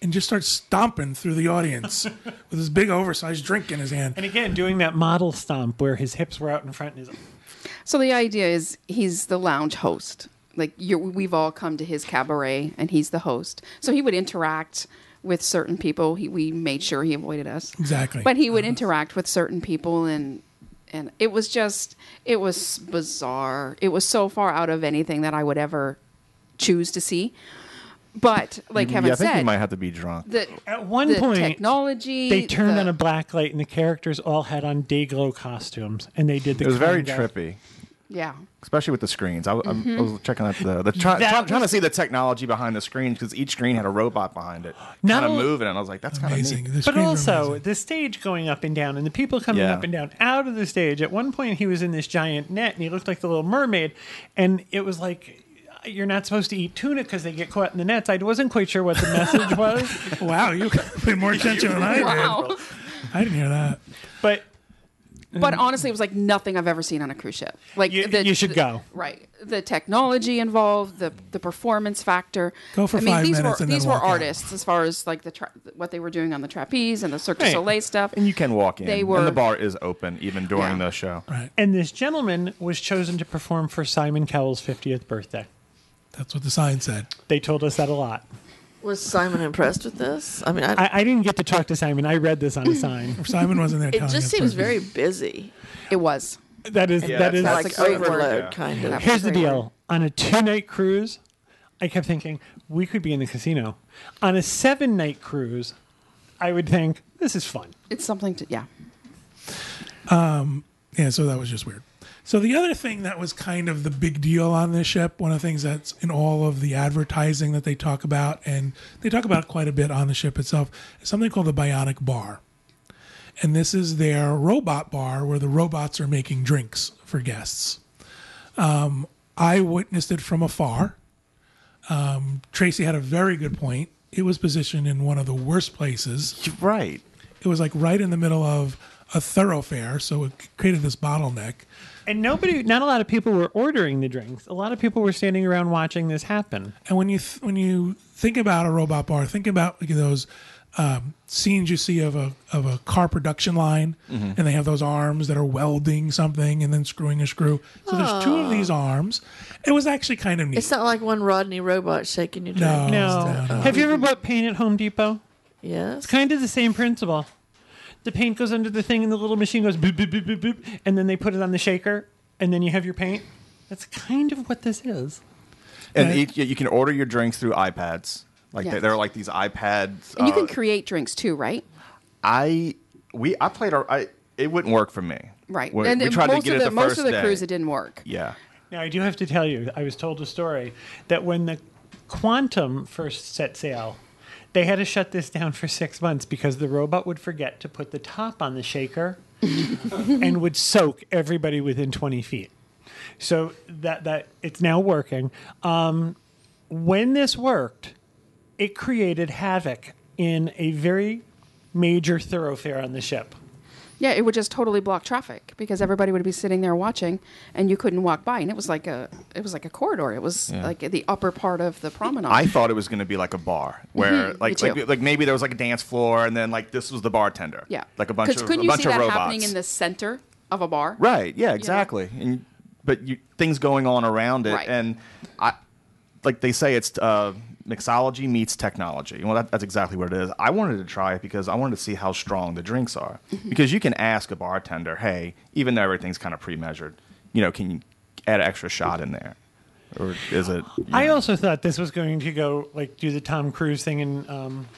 Speaker 1: and just starts stomping through the audience with this big oversized drink in his hand.
Speaker 3: And again, doing that model stomp where his hips were out in front and his
Speaker 2: So the idea is he's the lounge host. Like you're, we've all come to his cabaret, and he's the host. So he would interact with certain people. He, we made sure he avoided us.
Speaker 1: Exactly.
Speaker 2: But he would uh-huh. interact with certain people, and and it was just it was bizarre. It was so far out of anything that I would ever choose to see. But like Kevin
Speaker 4: yeah, I think
Speaker 2: said,
Speaker 4: you might have to be drunk.
Speaker 2: the,
Speaker 3: At one
Speaker 2: the
Speaker 3: point,
Speaker 2: technology
Speaker 3: they turned
Speaker 2: the-
Speaker 3: on a black light and the characters all had on day glow costumes and they did the
Speaker 4: It was very
Speaker 3: conga.
Speaker 4: trippy,
Speaker 2: yeah.
Speaker 4: Especially with the screens. I mm-hmm. was checking out the, the try,
Speaker 3: That
Speaker 4: try- trying to see the technology behind the screens because each screen had a robot behind it,
Speaker 3: Not
Speaker 4: kind of moving, and I was like, that's kind of
Speaker 1: amazing.
Speaker 4: neat.
Speaker 3: But also
Speaker 1: amazing.
Speaker 3: the stage going up and down and the people coming
Speaker 4: Yeah.
Speaker 3: up and down out of the stage. At one point, he was in this giant net and he looked like the Little Mermaid, and it was like. You're not supposed to eat tuna because they get caught in the nets. I wasn't quite sure what the message was,
Speaker 1: wow, you paid more attention than I did.
Speaker 2: Wow.
Speaker 1: I didn't hear that.
Speaker 3: but
Speaker 2: But mm-hmm. honestly, it was like nothing I've ever seen on a cruise ship. Like
Speaker 3: You- you should
Speaker 2: the-
Speaker 3: go.
Speaker 2: Right, the technology involved, the the performance factor.
Speaker 1: Go for
Speaker 2: I mean,
Speaker 1: five
Speaker 2: these
Speaker 1: minutes
Speaker 2: were
Speaker 1: and then
Speaker 2: these were
Speaker 1: walk out.
Speaker 2: artists as far as like the tra- what they were doing on the trapeze and the Cirque du
Speaker 3: Right.
Speaker 2: Soleil stuff.
Speaker 4: And you can walk in,
Speaker 2: They were-
Speaker 4: and the bar is open even during
Speaker 2: Yeah.
Speaker 4: the show.
Speaker 1: Right.
Speaker 3: and this gentleman was chosen to perform for Simon Cowell's 50th birthday.
Speaker 1: That's what the sign said.
Speaker 3: They told us that a lot.
Speaker 5: Was Simon impressed with this? I mean, I,
Speaker 3: I, I didn't get to talk to Simon. I read this on a sign.
Speaker 1: Simon wasn't there.
Speaker 5: it just
Speaker 1: us
Speaker 5: seems
Speaker 1: perfect.
Speaker 5: very busy.
Speaker 2: It was.
Speaker 3: That is
Speaker 4: Yeah,
Speaker 3: that is
Speaker 4: that's-
Speaker 5: like
Speaker 2: a great
Speaker 5: overload,
Speaker 4: Yeah.
Speaker 5: kind of.
Speaker 3: Here's the deal. On a two night cruise, I kept thinking we could be in the casino. On a seven night cruise, I would think this is fun.
Speaker 2: It's something to yeah.
Speaker 1: Um, yeah, so that was just weird. So the other thing that was kind of the big deal on this ship, one of the things that's in all of the advertising that they talk about, and they talk about it quite a bit on the ship itself, is something called the Bionic Bar. And this is their robot bar where the robots are making drinks for guests. Um, I witnessed it from afar. Um, Tracy had a very good point. It was positioned in one of the worst places.
Speaker 4: Right.
Speaker 1: It was like right in the middle of a thoroughfare, so it created this bottleneck.
Speaker 3: And nobody, not a lot of people were ordering the drinks. A lot of people were standing around watching this happen.
Speaker 1: And when you th- when you think about a robot bar, think about like those um, scenes you see of a of a car production line, and they have those arms that are welding something and then screwing a screw. So there's two of these arms. It was actually kind of neat.
Speaker 5: It's not like one Rodney robot shaking your drink.
Speaker 1: No.
Speaker 3: No.
Speaker 1: no, no.
Speaker 3: Have you ever bought paint at Home Depot?
Speaker 5: Yes.
Speaker 3: It's kind of the same principle. The paint goes under the thing, and the little machine goes boop, boop, boop, boop, boop, and then they put it on the shaker, and then you have your paint. That's kind of what this is.
Speaker 4: And
Speaker 1: Right.
Speaker 4: each, you can order your drinks through iPads. Like
Speaker 2: Yeah.
Speaker 4: they they're like these iPads.
Speaker 2: And you
Speaker 4: uh,
Speaker 2: can create drinks too, right?
Speaker 4: I we I played our I it wouldn't work for me.
Speaker 2: Right.
Speaker 4: We,
Speaker 2: and
Speaker 4: we tried
Speaker 2: most
Speaker 4: to get
Speaker 2: of
Speaker 4: it
Speaker 2: the,
Speaker 4: the
Speaker 2: most
Speaker 4: first
Speaker 2: of the
Speaker 4: day.
Speaker 2: cruise it didn't work.
Speaker 4: Yeah.
Speaker 3: Now, I do have to tell you, I was told a story that when the Quantum first set sail, they had to shut this down for six months because the robot would forget to put the top on the shaker and would soak everybody within 20 feet. So that, that it's now working. Um, when this worked, it created havoc in a very major thoroughfare on the ship.
Speaker 2: Yeah, it would just totally block traffic because everybody would be sitting there watching, and you couldn't walk by. And it was like a it was like a corridor. It was like the upper part of the promenade.
Speaker 4: I thought it was going to be like a bar where, like,
Speaker 2: Mm-hmm. too.
Speaker 4: like, like maybe there was like a dance floor, and then like this was the bartender.
Speaker 2: yeah,
Speaker 4: like a bunch of
Speaker 2: couldn't
Speaker 4: a
Speaker 2: you
Speaker 4: bunch
Speaker 2: see
Speaker 4: of
Speaker 2: that
Speaker 4: robots.
Speaker 2: happening in the center of a bar?
Speaker 4: Right. Yeah. Exactly. And but you, things going on around it,
Speaker 2: Right.
Speaker 4: and I like they say it's uh, mixology meets technology. Well, that, that's exactly what it is. I wanted to try it because I wanted to see how strong the drinks are.
Speaker 2: Mm-hmm.
Speaker 4: Because you can ask a bartender, hey, even though everything's kind of pre-measured, you know, can you add an extra shot in there, or is it?
Speaker 3: I
Speaker 4: know-
Speaker 3: also thought this was going to go like do the Tom Cruise thing and um,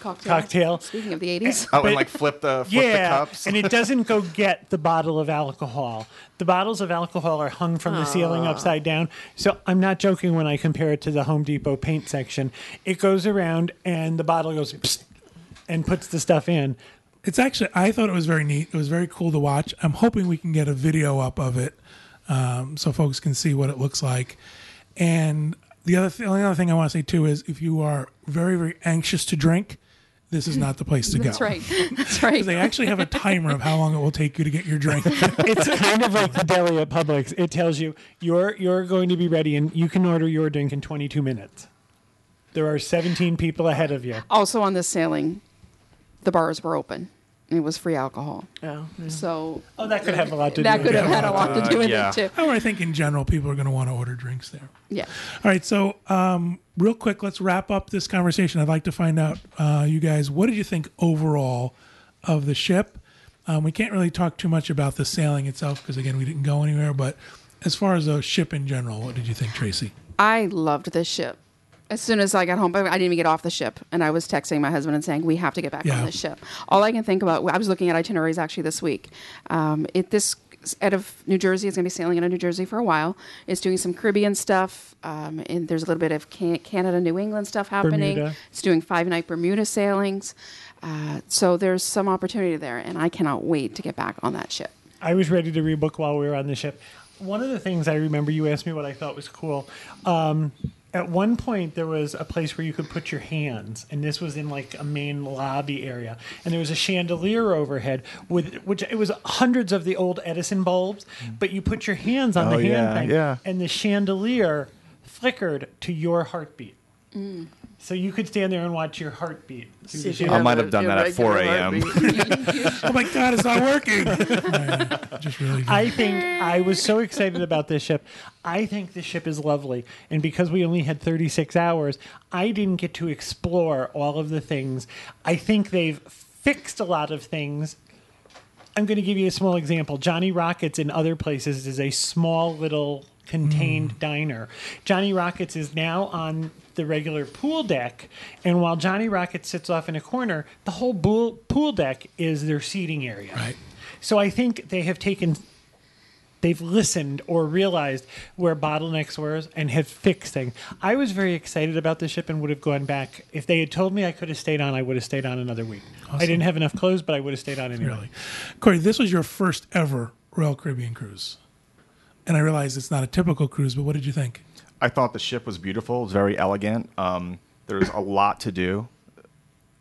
Speaker 2: Cocktail.
Speaker 3: Cocktail.
Speaker 2: Speaking of the eighties,
Speaker 4: Oh, and like flip the flip the
Speaker 3: yeah,
Speaker 4: cups.
Speaker 3: and it doesn't go get the bottle of alcohol. The bottles of alcohol are hung from the ceiling upside down. So I'm not joking when I compare it to the Home Depot paint section. It goes around and the bottle goes psst, and puts the stuff in.
Speaker 1: It's actually I thought it was very neat. It was very cool to watch. I'm hoping we can get a video up of it um, so folks can see what it looks like. And the other th- the only other thing I want to say too is if you are very very anxious to drink, this is not the place to
Speaker 2: that's
Speaker 1: go.
Speaker 2: That's right. That's right.
Speaker 1: They actually have a timer of how long it will take you to get your drink.
Speaker 3: It's kind of like the deli at Publix. It tells you you're you're going to be ready and you can order your drink in 22 minutes. There are 17 people ahead of you.
Speaker 2: also on the sailing, the bars were open. It was free alcohol.
Speaker 5: Oh, yeah.
Speaker 2: So
Speaker 3: Oh, that could have a lot to
Speaker 2: that
Speaker 3: do
Speaker 2: could
Speaker 3: with
Speaker 2: have had a lot to do with
Speaker 4: yeah.
Speaker 2: it too.
Speaker 1: However, I think in general people are going to want to order drinks there.
Speaker 2: Yeah.
Speaker 1: All right, so um, real quick, let's wrap up this conversation. I'd like to find out, uh, you guys, what did you think overall of the ship? Um, we can't really talk too much about the sailing itself because, again, we didn't go anywhere. But as far as the ship in general, what did you think, Tracy?
Speaker 2: I loved this ship. As soon as I got home, I didn't even get off the ship, and I was texting my husband and saying, "We have to get back
Speaker 1: Yeah.
Speaker 2: on this ship." All I can think about, I was looking at itineraries actually this week. Um, it this out of New Jersey is going to be sailing out of New Jersey for a while. It's doing some Caribbean stuff, um, and there's a little bit of Can- Canada, New England stuff happening.
Speaker 3: Bermuda.
Speaker 2: It's doing five night Bermuda sailings, uh, so there's some opportunity there, and I cannot wait to get back on that ship.
Speaker 3: I was ready to rebook while we were on the ship. One of the things I remember you asked me what I thought was cool. Um, at one point, there was a place where you could put your hands, and this was in like a main lobby area, and there was a chandelier overhead with which it was hundreds of the old Edison bulbs, but you put your hands on
Speaker 4: Oh,
Speaker 3: the
Speaker 4: yeah,
Speaker 3: hand thing,
Speaker 4: yeah.
Speaker 3: and the chandelier flickered to your heartbeat. Mm. So you could stand there and watch your heartbeat. through
Speaker 5: See you.
Speaker 4: I might have done that at 4 a.m.
Speaker 1: Oh my God, it's not working. Yeah, just really good.
Speaker 3: I think I was so excited about this ship. I think this ship is lovely. And because we only had 36 hours, I didn't get to explore all of the things. I think they've fixed a lot of things. I'm going to give you a small example. Johnny Rockets in other places is a small little contained mm. diner. Johnny Rockets is now on the regular pool deck, and while Johnny Rocket sits off in a corner, the whole pool, pool deck is their seating area.
Speaker 1: Right.
Speaker 3: So I think they have taken they've listened or realized where bottlenecks were and have fixed things. I was very excited about the ship and would have gone back. If they had told me I could have stayed on, I would have stayed on another week. I didn't have enough clothes, but I would have stayed on anyway.
Speaker 1: Really, Corey, this was your first ever Royal Caribbean cruise, and I realize it's not a typical cruise, but what did you think?
Speaker 4: I thought the ship was beautiful. It was very elegant. Um, there's a lot to do.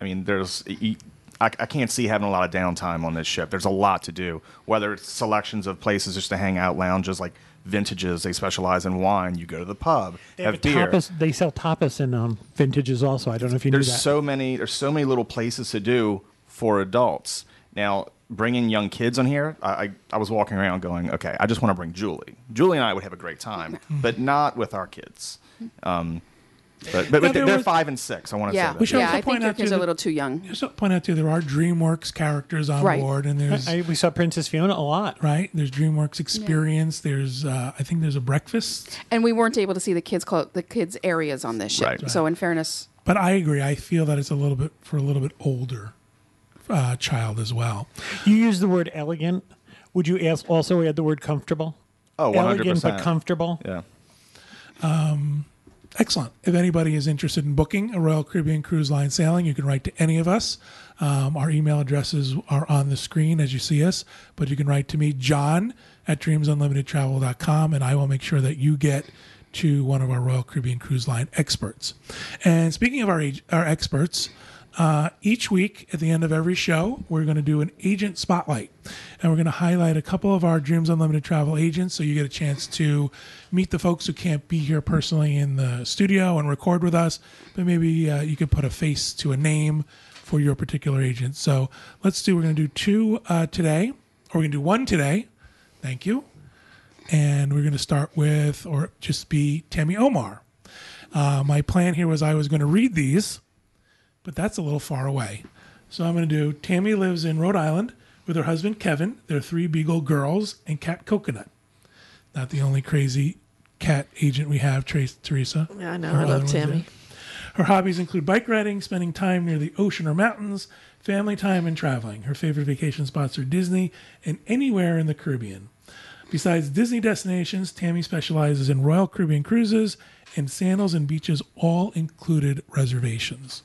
Speaker 4: I mean, there's I, I can't see having a lot of downtime on this ship. There's a lot to do. Whether it's selections of places just to hang out, lounges like vintages. They specialize in wine. You go to the pub,
Speaker 3: They
Speaker 4: have,
Speaker 3: have
Speaker 4: beer.
Speaker 3: tapas. They sell tapas in um, vintages also. I don't know if you knew
Speaker 4: there's so many there's so many little places to do for adults now bringing young kids on here I, I, I was walking around going okay i just want to bring julie julie and i would have a great time but not with our kids um, but, but,
Speaker 1: Yeah,
Speaker 4: but they're
Speaker 1: was-
Speaker 4: five and six i want to
Speaker 2: Yeah,
Speaker 4: say
Speaker 1: We should
Speaker 2: yeah.
Speaker 1: also
Speaker 2: I
Speaker 1: point
Speaker 2: think your
Speaker 1: out, too,
Speaker 2: kids are a little too young.
Speaker 1: Just to point out too, there are DreamWorks characters on
Speaker 2: Right.
Speaker 1: board, and there's
Speaker 3: I, we saw Princess Fiona a lot.
Speaker 1: right. There's DreamWorks Experience. There's uh, I think there's a breakfast.
Speaker 2: And we weren't able to see the kids clo- the kids areas on this ship.
Speaker 4: Right.
Speaker 2: So in fairness,
Speaker 1: But I agree. I feel that it's a little bit for a little bit older uh, child as well.
Speaker 3: You use the word elegant. Would you ask, also add the word comfortable?
Speaker 4: oh 100%
Speaker 3: Elegant but comfortable.
Speaker 4: yeah
Speaker 1: Excellent. If anybody is interested in booking a Royal Caribbean Cruise Line sailing, you can write to any of us. Um, our email addresses are on the screen as you see us, but you can write to me, John at dreamsunlimitedtravel.com, and I will make sure that you get to one of our Royal Caribbean Cruise Line experts. And speaking of our, ag- our experts, uh, each week at the end of every show, we're going to do an agent spotlight. And we're going to highlight a couple of our Dreams Unlimited travel agents so you get a chance to meet the folks who can't be here personally in the studio and record with us. But maybe uh, you could put a face to a name for your particular agent. So let's do, we're going to do two uh, today, or we're going to do one today. Thank you. And we're going to start with, or just be Tammy Omar. Uh, my plan here was I was going to read these but that's a little far away. So I'm going to do Tammy lives in Rhode Island with her husband Kevin, their three beagle girls, and cat Coconut. Not the only crazy cat agent we have, Trace Teresa.
Speaker 5: Yeah, I know.
Speaker 1: Her
Speaker 5: I love Tammy.
Speaker 1: Her hobbies include bike riding, spending time near the ocean or mountains, family time, and traveling. Her favorite vacation spots are Disney and anywhere in the Caribbean. Besides Disney destinations, Tammy specializes in Royal Caribbean cruises and sandals and beaches, all included reservations.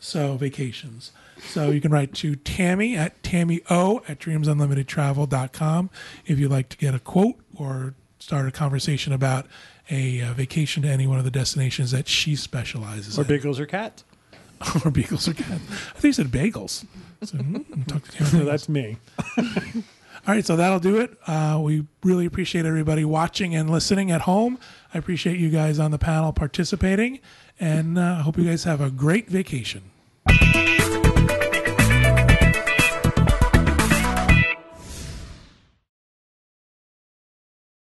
Speaker 1: So vacations. So you can write to Tammy at tammyo at dreamsunlimitedtravel.com if you'd like to get a quote or start a conversation about a uh, vacation to any one of the destinations that she specializes in.
Speaker 3: Or
Speaker 1: in.
Speaker 3: beagles or cats.
Speaker 1: or beagles or cats. I think you said bagels. So, hmm, talk to Tammy.
Speaker 3: No, that's me.
Speaker 1: All right, so that'll do it. Uh, we really appreciate everybody watching and listening at home. I appreciate you guys on the panel participating, and uh, I hope you guys have a great vacation. Thank you.